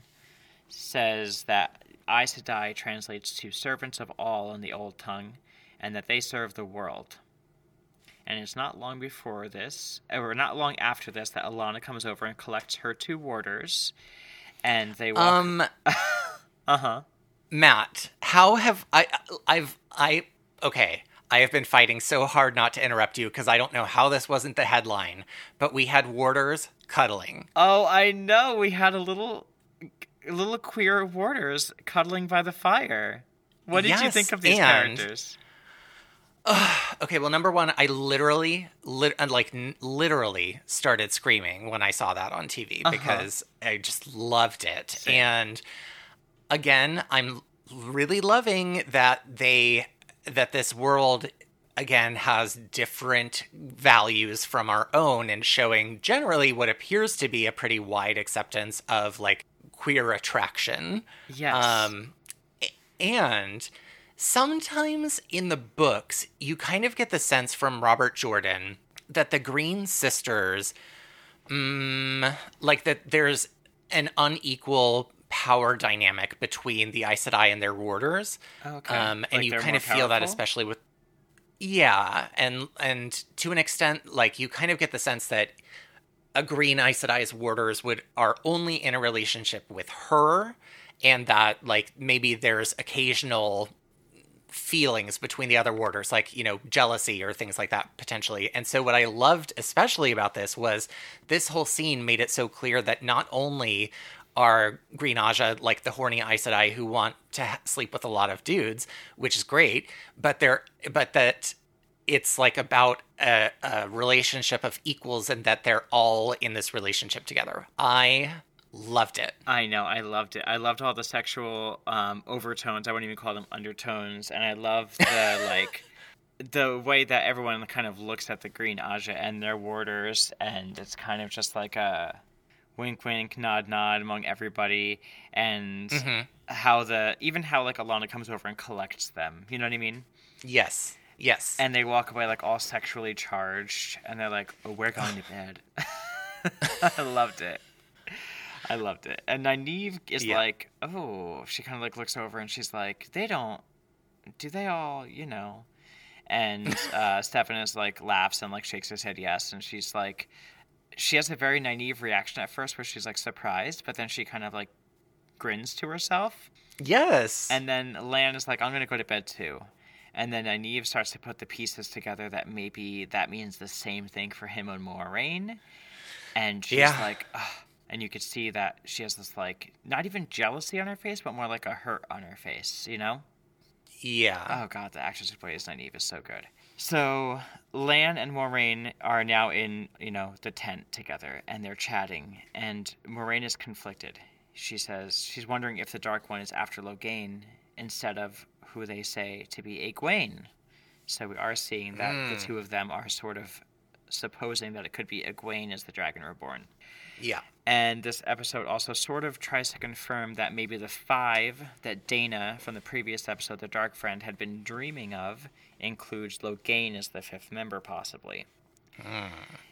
says that Aes Sedai translates to servants of all in the old tongue, and that they serve the world. And it's not long before this, or not long after this, that Alanna comes over and collects her two warders, and they walk. Um, [LAUGHS] uh huh. Matt, how have I? I've I okay. I have been fighting so hard not to interrupt you because I don't know how this wasn't the headline, but we had warders cuddling. Oh, I know. We had a little, little queer warders cuddling by the fire. What did you think of these and- characters? Okay, well, number one, I literally, lit, uh, like, n- literally started screaming when I saw that on TV because I just loved it. And again, I'm really loving that they, that this world again has different values from our own and showing generally what appears to be a pretty wide acceptance of like queer attraction. Yes. Um, and sometimes in the books, you kind of get the sense from Robert Jordan that the Green Sisters, mm, like that there's an unequal power dynamic between the Aes Sedai and their warders. Okay. Um, and Like you kind of feel that especially with yeah, and and to an extent, like you kind of get the sense that a Green Aes Sedai's warders would are only in a relationship with her, and that like maybe there's occasional feelings between the other warders, like you know jealousy or things like that potentially. And so what I loved especially about this was this whole scene made it so clear that not only are Green Ajah like the horny Aes Sedai who want to ha- sleep with a lot of dudes, which is great, but they're but that it's like about a, a relationship of equals and that they're all in this relationship together. I loved it. I know, I loved it. I loved all the sexual um, overtones. I wouldn't even call them undertones, and I love the [LAUGHS] like the way that everyone kind of looks at the Green Ajah and their warders, and it's kind of just like a wink, wink, nod, nod among everybody, and how the even how like Alanna comes over and collects them. You know what I mean? Yes. Yes. And they walk away like all sexually charged, and they're like, "Oh, we're going to bed." [LAUGHS] I loved it. I loved it. And Nynaeve is Yeah. like, "Oh," she kind of like looks over and she's like, "They don't. Do they all? You know?" And [LAUGHS] uh, Stefan is like laughs and like shakes his head yes, and she's like, she has a very naive reaction at first where she's like surprised, but then she kind of like grins to herself. yes. And then Lan is like, I'm going to go to bed too. And then Nynaeve starts to put the pieces together that maybe that means the same thing for him and Moiraine. And she's Yeah. like, Ugh. and you could see that she has this like, not even jealousy on her face, but more like a hurt on her face, you know? yeah. Oh god, the actress who plays Nynaeve is so good. So Lan and Moiraine are now in, you know, the tent together and they're chatting and Moiraine is conflicted. She says she's wondering if the Dark One is after Logain instead of who they say to be Egwene. So we are seeing that the hmm. two of them are sort of supposing that it could be Egwene as the Dragon Reborn. yeah. And this episode also sort of tries to confirm that maybe the five that Dana from the previous episode, The Dark Friend, had been dreaming of includes Logain as the fifth member, possibly. Hmm.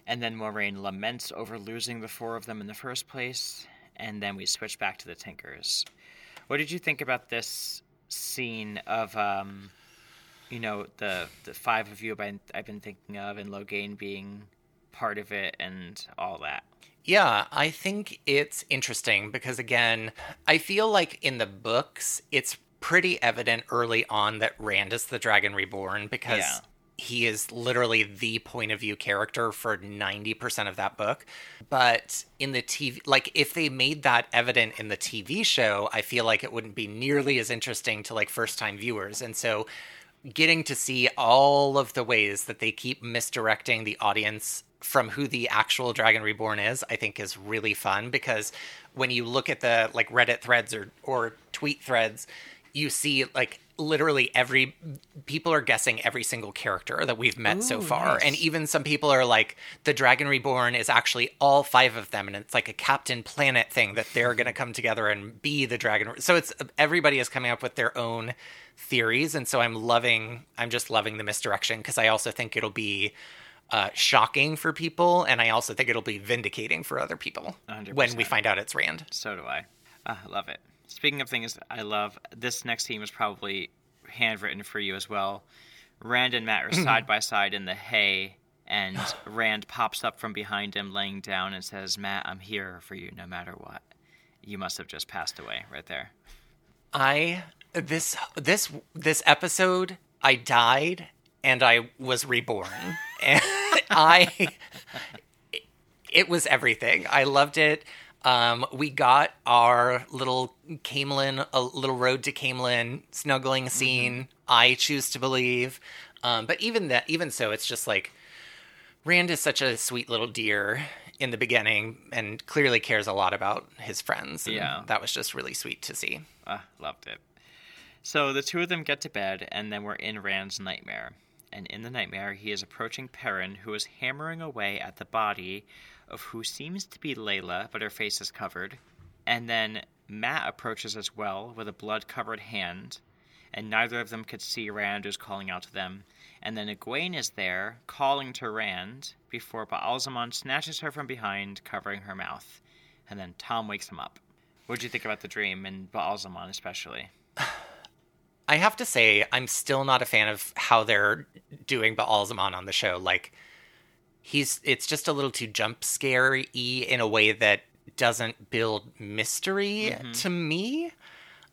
And then Moiraine laments over losing the four of them in the first place. And then we switch back to the Tinkers. What did you think about this scene of, um, you know, the the five of you I've been, I've been thinking of, and Logain being part of it, and all that? Yeah, I think it's interesting because, again, I feel like in the books, it's pretty evident early on that Rand is the Dragon Reborn because Yeah. He is literally the point of view character for 90% of that book. But in the TV, like if they made that evident in the TV show, I feel like it wouldn't be nearly as interesting to like first time viewers. And so getting to see all of the ways that they keep misdirecting the audience from who the actual Dragon Reborn is, I think is really fun because when you look at the like Reddit threads or or tweet threads, you see like literally every people are guessing every single character that we've met so far nice. and even some people are like the dragon reborn is actually all five of them and it's like a captain planet thing that they're going to come together and be the dragon so it's everybody is coming up with their own theories and so i'm loving i'm just loving the misdirection because i also think it'll be uh, shocking for people and i also think it'll be vindicating for other people when we find out it's rand So do I. Ah, I love it. Speaking of things I love, this next scene was probably handwritten for you as well. Rand and Mat are mm-hmm. side by side in the hay, and Rand pops up from behind him, laying down, and says, Mat, I'm here for you no matter what. You must have just passed away right there. I this this this episode I died and I was reborn. [LAUGHS] and I it was everything. I loved it. Um, we got our little Caemlyn, a little road to Caemlyn snuggling scene. I choose to believe, um, but even that, even so, it's just like Rand is such a sweet little dear in the beginning, and clearly cares a lot about his friends. and Yeah. that was just really sweet to see. Ah, loved it. So the two of them get to bed, and then we're in Rand's nightmare. and in the nightmare, he is approaching Perrin, who is hammering away at the body of who seems to be Laila, but her face is covered. And then Mat approaches as well with a blood covered hand, and neither of them could see Rand who's calling out to them. And then Egwene is there, calling to Rand, before Baalzamon snatches her from behind, covering her mouth. And then Tom wakes him up. What do you think about the dream, and Baalzamon especially? [SIGHS] I have to say, I'm still not a fan of how they're doing Baalzamon on the show. Like, he's it's just a little too jump scary in a way that doesn't build mystery Mm-hmm. to me.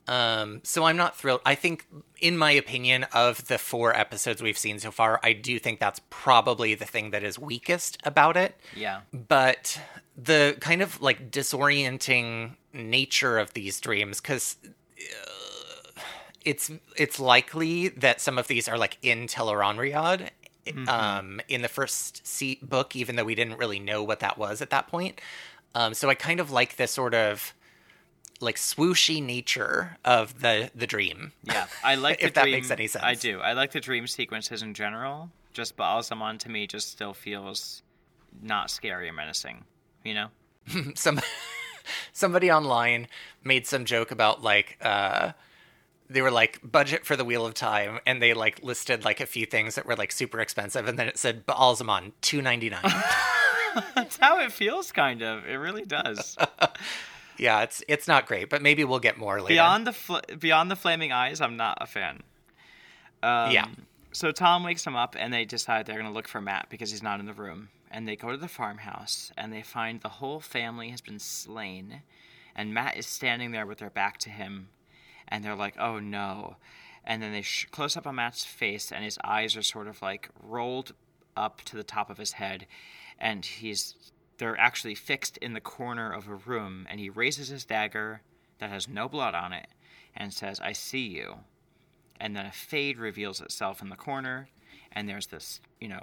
Um, so I'm not thrilled. I think, in my opinion, of the four episodes we've seen so far, I do think that's probably the thing that is weakest about it. Yeah. But the kind of like disorienting nature of these dreams, because it's it's likely that some of these are like in Tel'aran'rhiod. Um, in the first se- book, even though we didn't really know what that was at that point, um, so I kind of like the sort of like swooshy nature of the the dream. Yeah, I [LAUGHS] like the If that dream, makes any sense. I do. I like the dream sequences in general. Just Baalzamon to me just still feels not scary or menacing. You know? [LAUGHS] some [LAUGHS] somebody online made some joke about like uh they were like budget for the wheel of time and they like listed like a few things that were like super expensive and then it said Baalzamon 299 [LAUGHS] That's how it feels, kind of. It really does. [LAUGHS] yeah it's it's not great but maybe we'll get more later beyond the fl- beyond the flaming eyes, I'm not a fan. Um, Yeah. So Tom wakes him up, and they decide they're going to look for Mat because he's not in the room. And they go to the farmhouse, and they find the whole family has been slain, and Mat is standing there with their back to him, and they're like, "Oh no!" And then they sh- close up on Mat's face, and his eyes are sort of like rolled up to the top of his head, and he's they're actually fixed in the corner of a room, and he raises his dagger that has no blood on it and says, I see you. And then a fade reveals itself in the corner, and there's this, you know,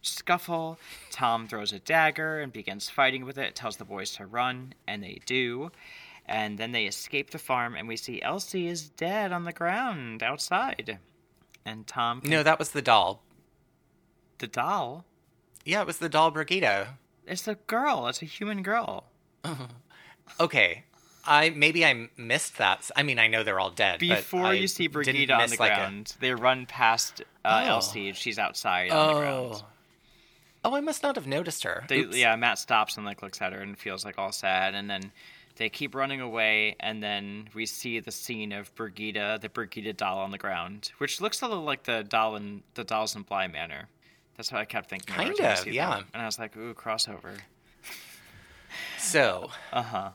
scuffle. Tom throws a dagger and begins fighting with it, tells the boys to run, and they do. And then they escape the farm, and we see Elsie is dead on the ground outside. And Tom, can- no that was the doll. The doll, yeah it was the doll Brigida it's a girl, it's a human girl. [LAUGHS] okay. I maybe I missed that. I mean I know they're all dead Before you see Brigida on the like, a- ground, they run past uh, Oh. Elsie, and she's outside on the ground. oh. Oh I must not have noticed her. They, yeah, Mat stops and like looks at her and feels like all sad, and then they keep running away, and then we see the scene of Brigida, the Brigida doll on the ground, which looks a little like the doll in the dolls in Bly Manor. That's what I kept thinking. Kind of, yeah. that. And I was like, ooh, crossover. so [LAUGHS] Uh huh.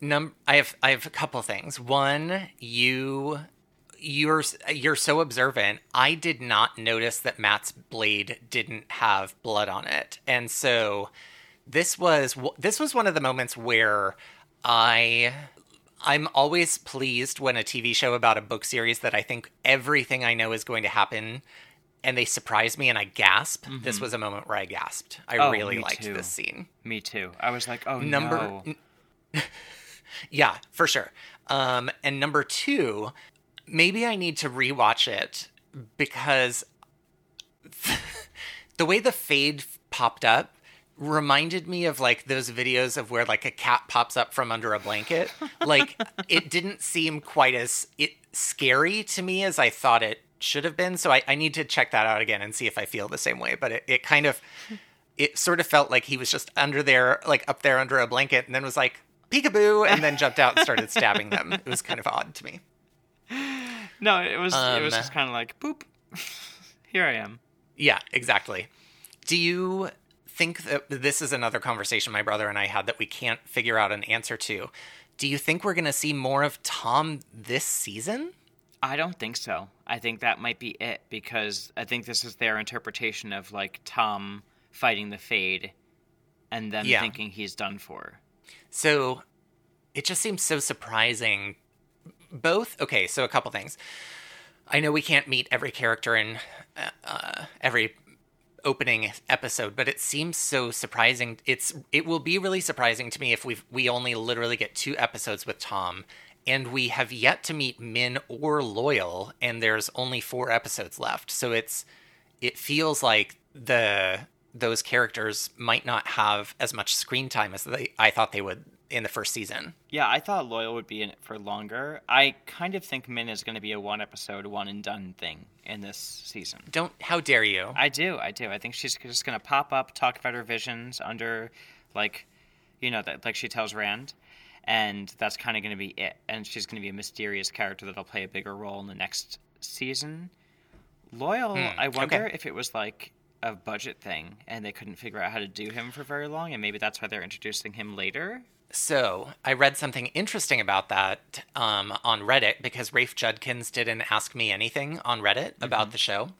Num- I have I have a couple things. One, you you're you're so observant. I did not notice that Mat's blade didn't have blood on it, and so this was this was one of the moments where I I'm always pleased when a TV show about a book series that I think everything I know is going to happen and they surprise me and I gasp. This was a moment where I gasped. I Oh, really liked too. this scene. Me too. I was like, oh Number no. [LAUGHS] Yeah, for sure. Um, and number two, maybe I need to rewatch it because [LAUGHS] the way the fade popped up reminded me of like those videos of where like a cat pops up from under a blanket. like [LAUGHS] it didn't seem quite as it scary to me as I thought it should have been. So I, I need to check that out again and see if I feel the same way. But it, it kind of it sort of felt like he was just under there, like up there under a blanket, and then was like peekaboo, and then jumped out and started stabbing them. It was kind of odd to me. [LAUGHS] No, it was it was Um, just kind of like boop. [LAUGHS] Here I am. Yeah, exactly. Do you think that this is another conversation my brother and I had that we can't figure out an answer to? Do you think we're going to see more of Tom this season? I don't think so. I think that might be it because I think this is their interpretation of like Tom fighting the Fade and them Yeah. thinking he's done for. So it just seems so surprising. Both, okay, so a couple things. I know we can't meet every character in uh, uh, every opening episode, but it seems so surprising. It's it will be really surprising to me if we we only literally get two episodes with Tom, and we have yet to meet Min or Loial, and there's only four episodes left. So it's it feels like the those characters might not have as much screen time as they I thought they would in the first season. Yeah, I thought Loial would be in it for longer. I kind of think Min is going to be a one episode, one and done thing in this season. Don't how dare you? I do, I do. I think she's just going to pop up, talk about her visions under, like, you know, that like she tells Rand, and that's kind of going to be it. And she's going to be a mysterious character that'll play a bigger role in the next season. Loial, Hmm, I wonder okay. if it was like a budget thing and they couldn't figure out how to do him for very long, and maybe that's why they're introducing him later. So I read something interesting about that um, on Reddit because Rafe Judkins didn't Ask Me Anything on Reddit about the show.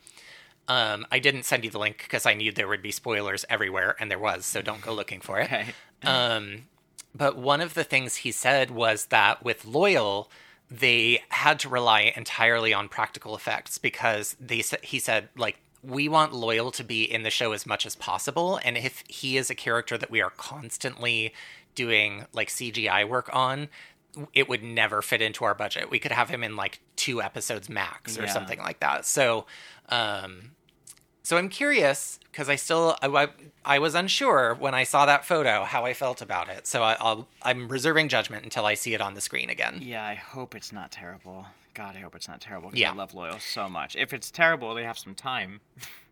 Um, I didn't send you the link because I knew there would be spoilers everywhere, and there was, so don't go looking for it. Okay. [LAUGHS] Um, but one of the things he said was that with Loial, they had to rely entirely on practical effects because they he said like we want Loial to be in the show as much as possible, and if he is a character that we are constantly doing like CGI work on. It would never fit into our budget. We could have him in like two episodes max or Yeah. something like that. So, um, so I'm curious because I still I, I, I was unsure when I saw that photo how I felt about it. So I, I'll I'm reserving judgment until I see it on the screen again. Yeah, I hope it's not terrible. God, I hope it's not terrible. Yeah. I love Loial so much. If it's terrible, they have some time [LAUGHS]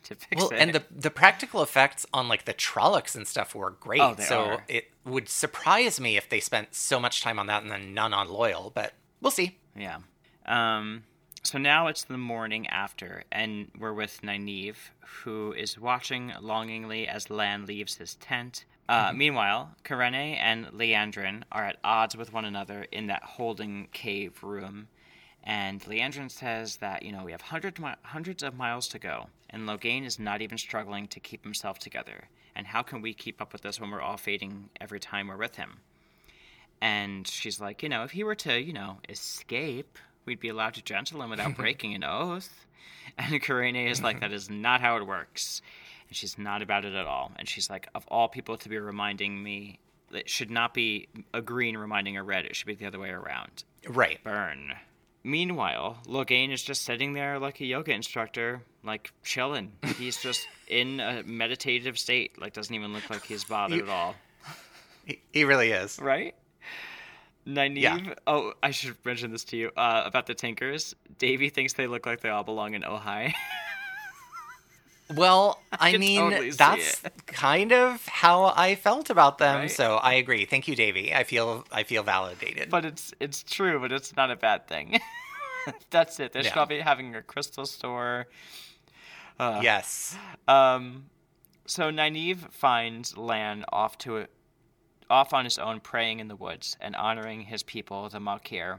[LAUGHS] to fix Well, it. and the the practical effects on like the Trollocs and stuff were great. Oh, they so are. it would surprise me if they spent so much time on that and then none on Loial. But we'll see. yeah. Um. So now it's the morning after, and we're with Nynaeve, who is watching longingly as Lan leaves his tent. Uh, Meanwhile, Kerene and Liandrin are at odds with one another in that holding cave room. And Liandrin says that, you know, we have hundred hundreds of miles to go, and Logain is not even struggling to keep himself together. And how can we keep up with this when we're all fading every time we're with him? And she's like, you know, if he were to, you know, escape, we'd be allowed to gentle him without [LAUGHS] breaking an oath. And Kerene is like, that is not how it works. And she's not about it at all. And she's like, of all people to be reminding me, it should not be a green reminding a red. It should be the other way around. Right. Burn. Meanwhile, Logain is just sitting there like a yoga instructor, like chilling. [LAUGHS] He's just in a meditative state. Like doesn't even look like he's bothered You- at all. He, he really is. Right? Nynaeve. Yeah. Oh, I should mention this to you uh, about the Tinkers. Davy thinks they look like they all belong in Ojai. [LAUGHS] Well, I can mean, totally that's kind of how I felt about them. Right? So I agree. Thank you, Davey. I feel I feel validated. but it's it's true, but it's not a bad thing. [LAUGHS] That's it. They should Yeah. all be having a crystal store. Uh, yes. Um, so Nynaeve finds Lan off to a, off on his own, praying in the woods and honoring his people, the Malkier.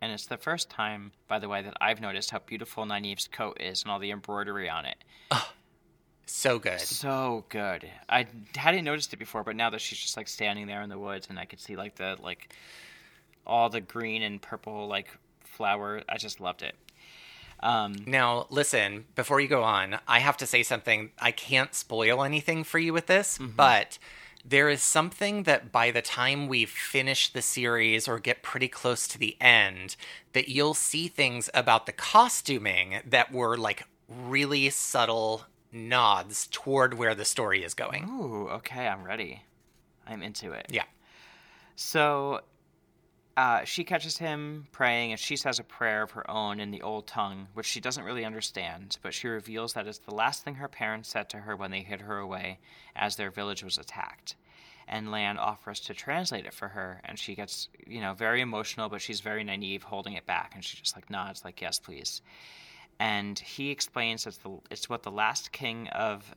And it's the first time, by the way, that I've noticed how beautiful Nynaeve's coat is and all the embroidery on it. Oh, So good. So good. I hadn't noticed it before, but now that she's just like standing there in the woods and I could see like the like all the green and purple like flower, I just loved it. Um, Now, listen, before you go on, I have to say something. I can't spoil anything for you with this, Mm-hmm. but there is something that by the time we finish the series or get pretty close to the end, that you'll see things about the costuming that were like really subtle nods toward where the story is going. ooh, okay, I'm ready. I'm into it. Yeah. So uh, she catches him praying, and she says a prayer of her own in the old tongue, which she doesn't really understand, but she reveals that it's the last thing her parents said to her when they hid her away as their village was attacked. And Lan offers to translate it for her, and she gets, you know, very emotional, but she's very naive, holding it back, and she just like nods, like, yes, please. And he explains it's, the, it's what the last king of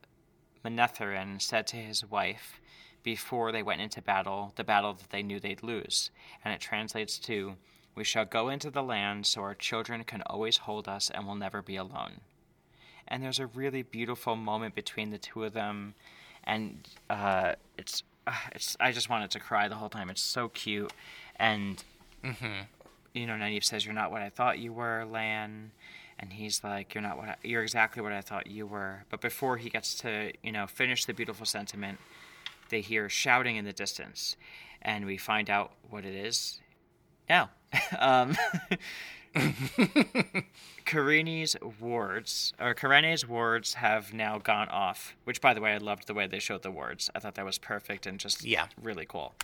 Manetheren said to his wife before they went into battle, the battle that they knew they'd lose. And it translates to, We shall go into the land so our children can always hold us and will never be alone. And there's a really beautiful moment between the two of them, and uh, it's, uh, it's. I just wanted to cry the whole time. It's so cute, and you know, Nynaeve says, "You're not what I thought you were, Lan," and he's like, "You're not what I, you're exactly what I thought you were." But before he gets to, you know, finish the beautiful sentiment, they hear shouting in the distance, and we find out what it is now. [LAUGHS] um, [LAUGHS] Karini's wards, or Kerene's wards, have now gone off. Which, by the way, I loved the way they showed the wards. I thought that was perfect and just Yeah. really cool.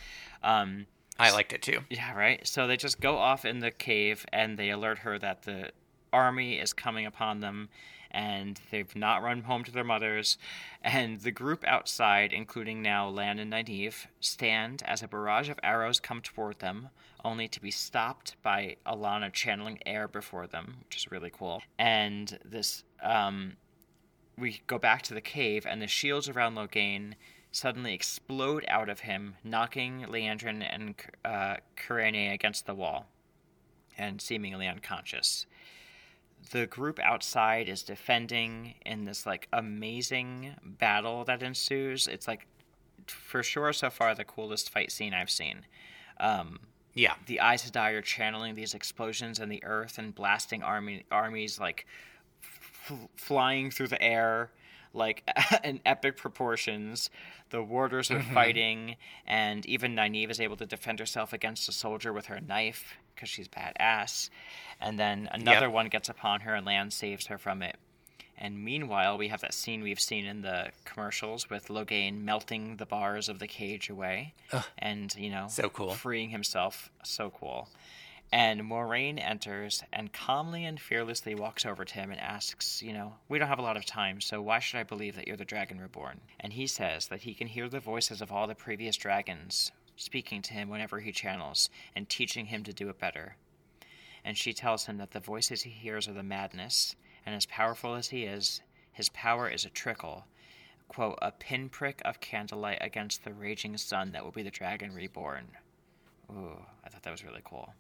Um, I liked it too. yeah, right. So they just go off in the cave and they alert her that the army is coming upon them and they've not run home to their mothers. And the group outside, including now Lan and Nynaeve, stand as a barrage of arrows come toward them, only to be stopped by Alana channeling air before them, which is really cool. And this, um, we go back to the cave, and the shields around Logain suddenly explode out of him, knocking Liandrin and uh, against the wall, and seemingly unconscious. The group outside is defending in this like amazing battle that ensues. It's like, for sure, so far the coolest fight scene I've seen. Um, Yeah. the Aes Sedai are channeling these explosions in the earth and blasting army armies like f- flying through the air like [LAUGHS] in epic proportions. The warders are fighting, and even Nynaeve is able to defend herself against a soldier with her knife because she's badass. And then another Yep. one gets upon her, and Lan saves her from it. And meanwhile, we have that scene we've seen in the commercials with Logain melting the bars of the cage away, and you know, So cool. freeing himself. So cool. And Moiraine enters and calmly and fearlessly walks over to him and asks, You know, we don't have a lot of time, so why should I believe that you're the dragon reborn? And he says that he can hear the voices of all the previous dragons speaking to him whenever he channels and teaching him to do it better. And she tells him that the voices he hears are the madness, and as powerful as he is, his power is a trickle, quote, a pinprick of candlelight against the raging sun that will be the dragon reborn. Ooh, I thought that was really cool.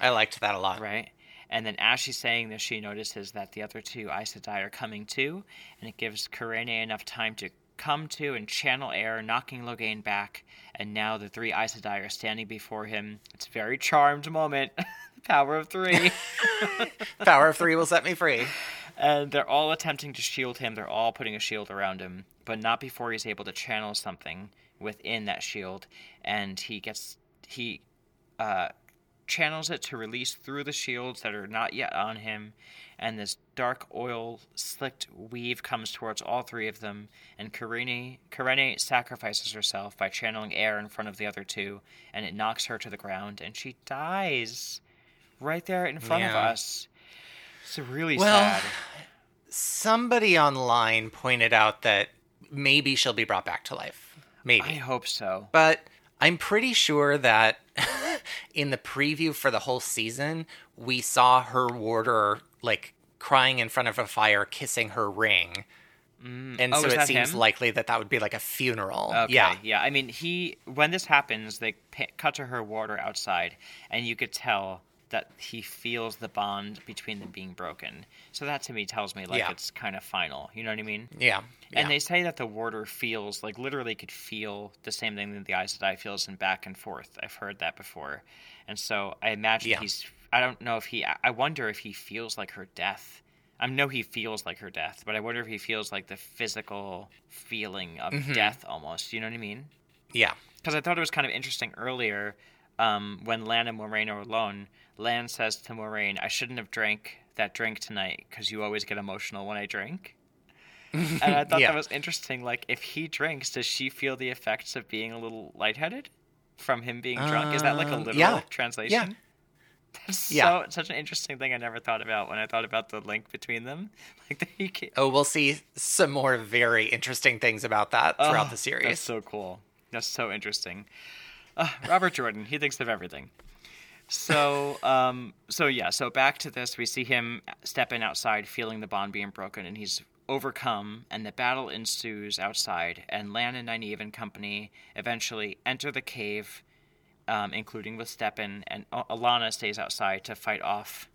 I liked that a lot. Right? And then as she's saying this, she notices that the other two Aes Sedai are coming too, and it gives Kerene enough time to come to and channel air, knocking Logain back. And now the three Aes Sedai are standing before him. It's a very charmed moment. [LAUGHS] the power of three. [LAUGHS] Power of three will set me free. and they're all attempting to shield him. They're all putting a shield around him, but not before he's able to channel something within that shield. And he gets he uh, channels it to release through the shields that are not yet on him. And this dark oil slicked weave comes towards all three of them. And Kerene, Kerene sacrifices herself by channeling air in front of the other two, and it knocks her to the ground, and she dies right there in front of us. It's really Well, sad. Somebody online pointed out that maybe she'll be brought back to life. Maybe. I hope so. But I'm pretty sure that in the preview for the whole season, we saw her warder like crying in front of a fire, kissing her ring. Mm. And Oh, so it seems him? likely that that would be like a funeral. Okay, Yeah. yeah. I mean, he when this happens, they cut to her warder outside, and you could tell that he feels the bond between them being broken. So that to me tells me like Yeah. it's kind of final. You know what I mean? Yeah. And they say that the warder feels like literally could feel the same thing that the Aes Sedai feels and back and forth. I've heard that before, and so I imagine Yeah. he's. I don't know if he. I- I wonder if he feels like her death. I know he feels like her death, but I wonder if he feels like the physical feeling of Mm-hmm. death almost. You know what I mean? yeah. Because I thought it was kind of interesting earlier um, when Lan and Moiraine are alone. Lan says to Moiraine, "I shouldn't have drank that drink tonight because you always get emotional when I drink." and I thought [LAUGHS] Yeah. that was interesting. Like, if he drinks, does she feel the effects of being a little lightheaded from him being drunk? Is that like a Um, literal yeah. translation? That's Yeah. so such an interesting thing I never thought about when I thought about the link between them. [LAUGHS] Like, that he can, Oh, we'll see some more very interesting things about that throughout Oh, the series. That's so cool. That's so interesting. Uh, Robert Jordan, he thinks of everything. So, um, so yeah. So back to this, we see him stepping outside, feeling the bond being broken, and he's overcome. And the battle ensues outside. And Lan and Nynaeve and company eventually enter the cave, um, including with Stepin. And Alanna stays outside to fight off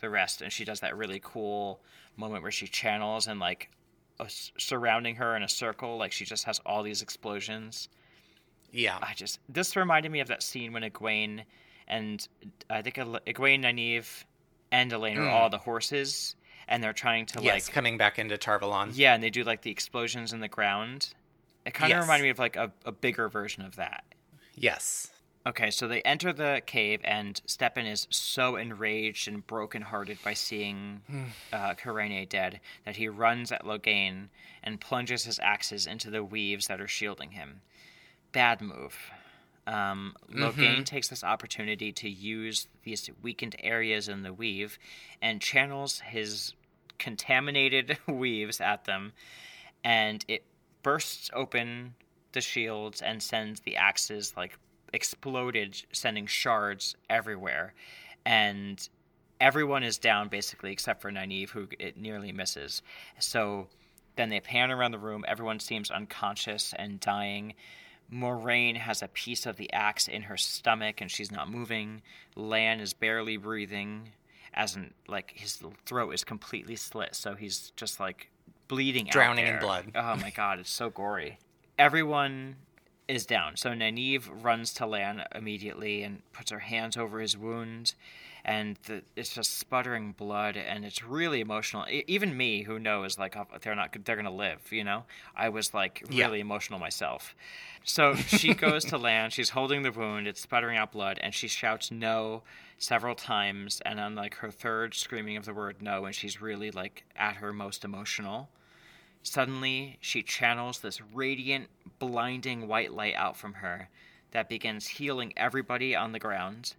the rest. And she does that really cool moment where she channels and like uh, surrounding her in a circle, like she just has all these explosions. Yeah. I just this reminded me of that scene when Egwene and I think Egwene, Nynaeve, and Elayne are all the horses, and they're trying to Mm. yes, like coming back into Tar Valon. yeah, and they do like the explosions in the ground. It kind of Yes. reminded me of like a, a bigger version of that. Yes. Okay, so they enter the cave, and Stepin is so enraged and brokenhearted by seeing [SIGHS] uh, Kerene dead that he runs at Logain and plunges his axes into the weaves that are shielding him. Bad move. Um, Logain takes this opportunity to use these weakened areas in the weave and channels his contaminated [LAUGHS] weaves at them, and it bursts open the shields and sends the axes like exploded, sending shards everywhere, and everyone is down basically except for Nynaeve, who it nearly misses. So then they pan around the room. Everyone seems unconscious and dying. Moiraine has a piece of the axe in her stomach and she's not moving. Lan is barely breathing, as in like his throat is completely slit, so he's just like bleeding, out Drowning in blood. Oh my god, it's so gory. Everyone is down. So Nynaeve runs to Lan immediately and puts her hands over his wound, and the, it's just sputtering blood, and it's really emotional. E- even me, who knows, like they're not, they're gonna live, you know. I was like Yeah. really emotional myself. So she [LAUGHS] goes to Lan. She's holding the wound. It's sputtering out blood, and she shouts "no" several times. And on like her third screaming of the word "no," and she's really like at her most emotional. Suddenly, she channels this radiant, blinding white light out from her that begins healing everybody on the ground.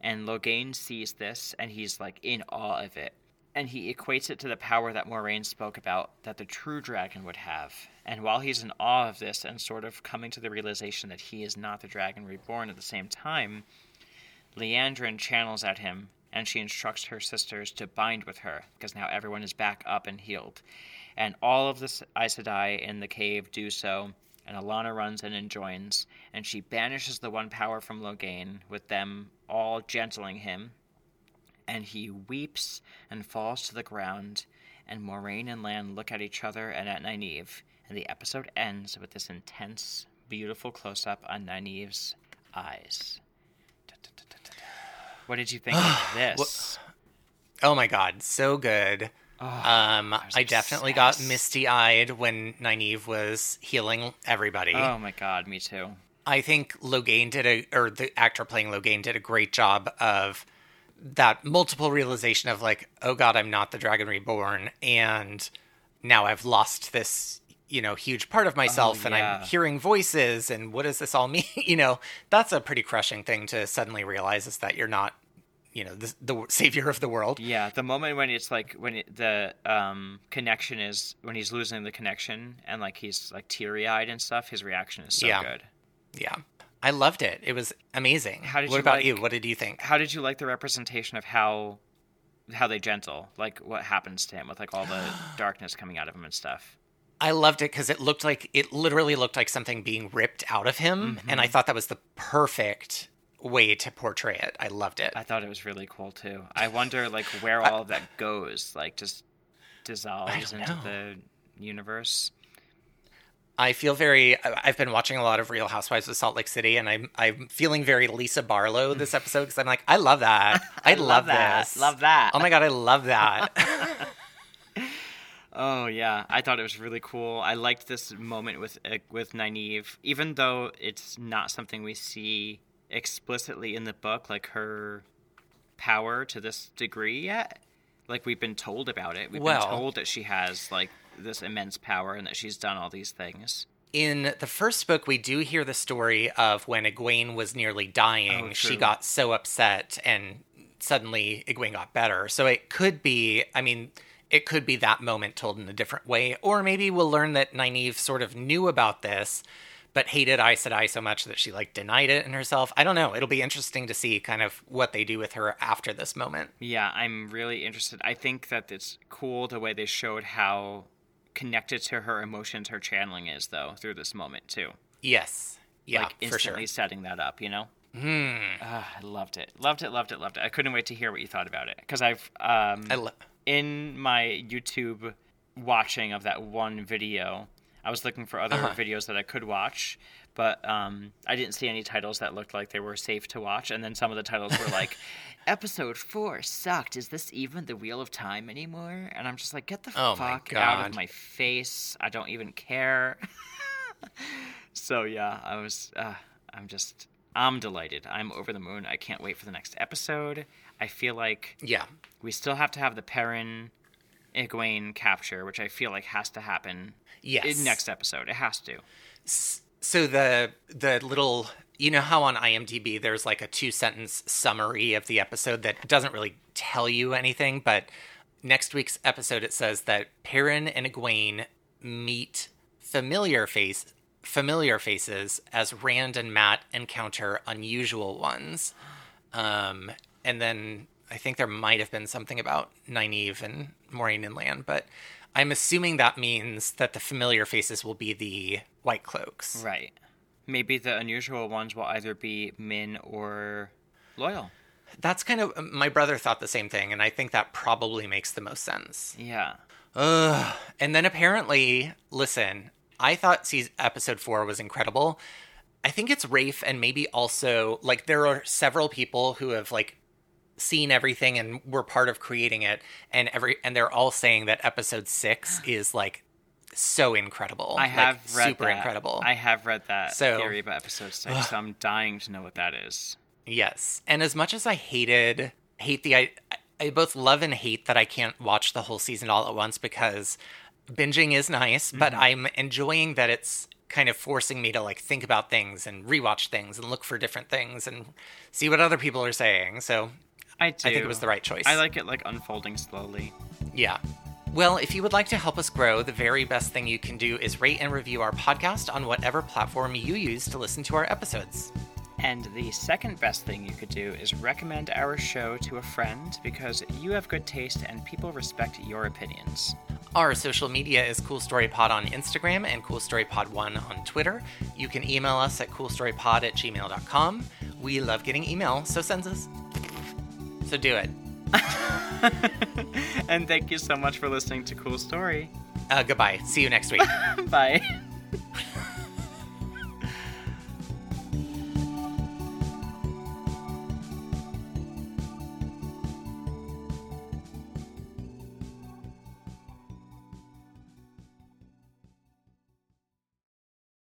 And Logain sees this and he's like in awe of it. And he equates it to the power that Moiraine spoke about that the true dragon would have. And while he's in awe of this and sort of coming to the realization that he is not the dragon reborn at the same time, Liandrin channels at him and she instructs her sisters to bind with her because now everyone is back up and healed. And all of the Aes Sedai in the cave do so, and Alanna runs in and joins, and she banishes the one power from Logain, with them all gentling him. And he weeps and falls to the ground, and Moiraine and Lan look at each other and at Nynaeve, and the episode ends with this intense, beautiful close up on Nynaeve's eyes. What did you think of [SIGHS] this? Oh my god, so good. Um, was I definitely got misty eyed when Nynaeve was healing everybody. Oh my god, me too. I think Logain did a, or the actor playing Logain did a great job of that multiple realization of like, oh god, I'm not the Dragon Reborn, and now I've lost this, you know, huge part of myself, and Oh, yeah. I'm hearing voices, and what does this all [LAUGHS] mean? you know, that's a pretty crushing thing to suddenly realize is that you're not, you know, the, the savior of the world. Yeah, the moment when it's like when it, the um, connection is when he's losing the connection and like he's like teary eyed and stuff. His reaction is so Yeah. good. Yeah. I loved it. It was amazing. How did what you about like- you? What did you think? How did you like the representation of how how they gentle, like what happens to him with like all the [SIGHS] darkness coming out of him and stuff? I loved it because it looked like it literally looked like something being ripped out of him, and Mm-hmm. I thought that was the perfect way to portray it. I loved it. I thought it was really cool too. I wonder like where [LAUGHS] all of that goes, like just dissolves into know. the universe. I feel very. I- I've been watching a lot of Real Housewives of Salt Lake City, and I'm I'm feeling very Lisa Barlow this [LAUGHS] episode because I'm like, I love that. [LAUGHS] I, love, that. this. Love that. Oh my god, I love that. Oh yeah, I thought it was really cool. I liked this moment with uh, with Nynaeve, even though it's not something we see explicitly in the book, like her power to this degree yet. Like we've been told about it. We've Well- been told that she has like this immense power and that she's done all these things. in the first book, we do hear the story of when Egwene was nearly dying. Oh, she got so upset, and suddenly Egwene got better. So it could be, I mean, it could be that moment told in a different way. Or maybe we'll learn that Nynaeve sort of knew about this, but hated Aes Sedai so much that she, like, denied it in herself. I don't know. It'll be interesting to see kind of what they do with her after this moment. Yeah, I'm really interested. I think that it's cool the way they showed how connected to her emotions her channeling is, though, through this moment too. Yes. Yeah, like for sure. instantly setting that up, you know. Hmm. Ah, I loved it, loved it, loved it, loved it. I couldn't wait to hear what you thought about it because I've um, lo- in my YouTube watching of that one video, I was looking for other Uh-huh. videos that I could watch, but um, I didn't see any titles that looked like they were safe to watch. And then some of the titles were like, [LAUGHS] "Episode four sucked. Is this even the Wheel of Time anymore?" And I'm just like, "Get the Oh fuck out of my face! I don't even care." [LAUGHS] so yeah, I was. Uh, I'm just. I'm delighted. I'm over the moon. I can't wait for the next episode. I feel like Yeah. we still have to have the Perrin Egwene capture, which I feel like has to happen Yes. in next episode. It has to. So the the little you know how on IMDb there's like a two sentence summary of the episode that doesn't really tell you anything, but next week's episode it says that Perrin and Egwene meet familiar face familiar faces as Rand and Mat encounter unusual ones. Um, and then I think there might have been something about Nynaeve and Moiraine and Land, but I'm assuming that means that the familiar faces will be the White Cloaks. Right. Maybe the unusual ones will either be Min or Loial. That's kind of um, my brother thought the same thing, and I think that probably makes the most sense. Yeah. Ugh. And then apparently, listen, I thought season, episode four was incredible. I think it's Rafe and maybe also like there are several people who have like seen everything and were part of creating it, and every and they're all saying that episode six [SIGHS] is like so incredible. I Like, have read super that. incredible. I have read that So- theory about episode six, [SIGHS] so I'm dying to know what that is. Yes. And as much as I hated hate the I, I both love and hate that I can't watch the whole season all at once because binging is nice, but mm-hmm. I'm enjoying that it's kind of forcing me to like think about things and rewatch things and look for different things and see what other people are saying. So, I do. I think it was the right choice. I like it like unfolding slowly. yeah. Well, if you would like to help us grow, the very best thing you can do is rate and review our podcast on whatever platform you use to listen to our episodes. And the second best thing you could do is recommend our show to a friend because you have good taste and people respect your opinions. Our social media is Cool Story Pod on Instagram and Cool Story Pod 1 on Twitter. You can email us at coolstorypod at gmail.com. We love getting email, so send us. So do it. [LAUGHS] and thank you so much for listening to Cool Story. Uh, goodbye. See you next week. [LAUGHS] Bye.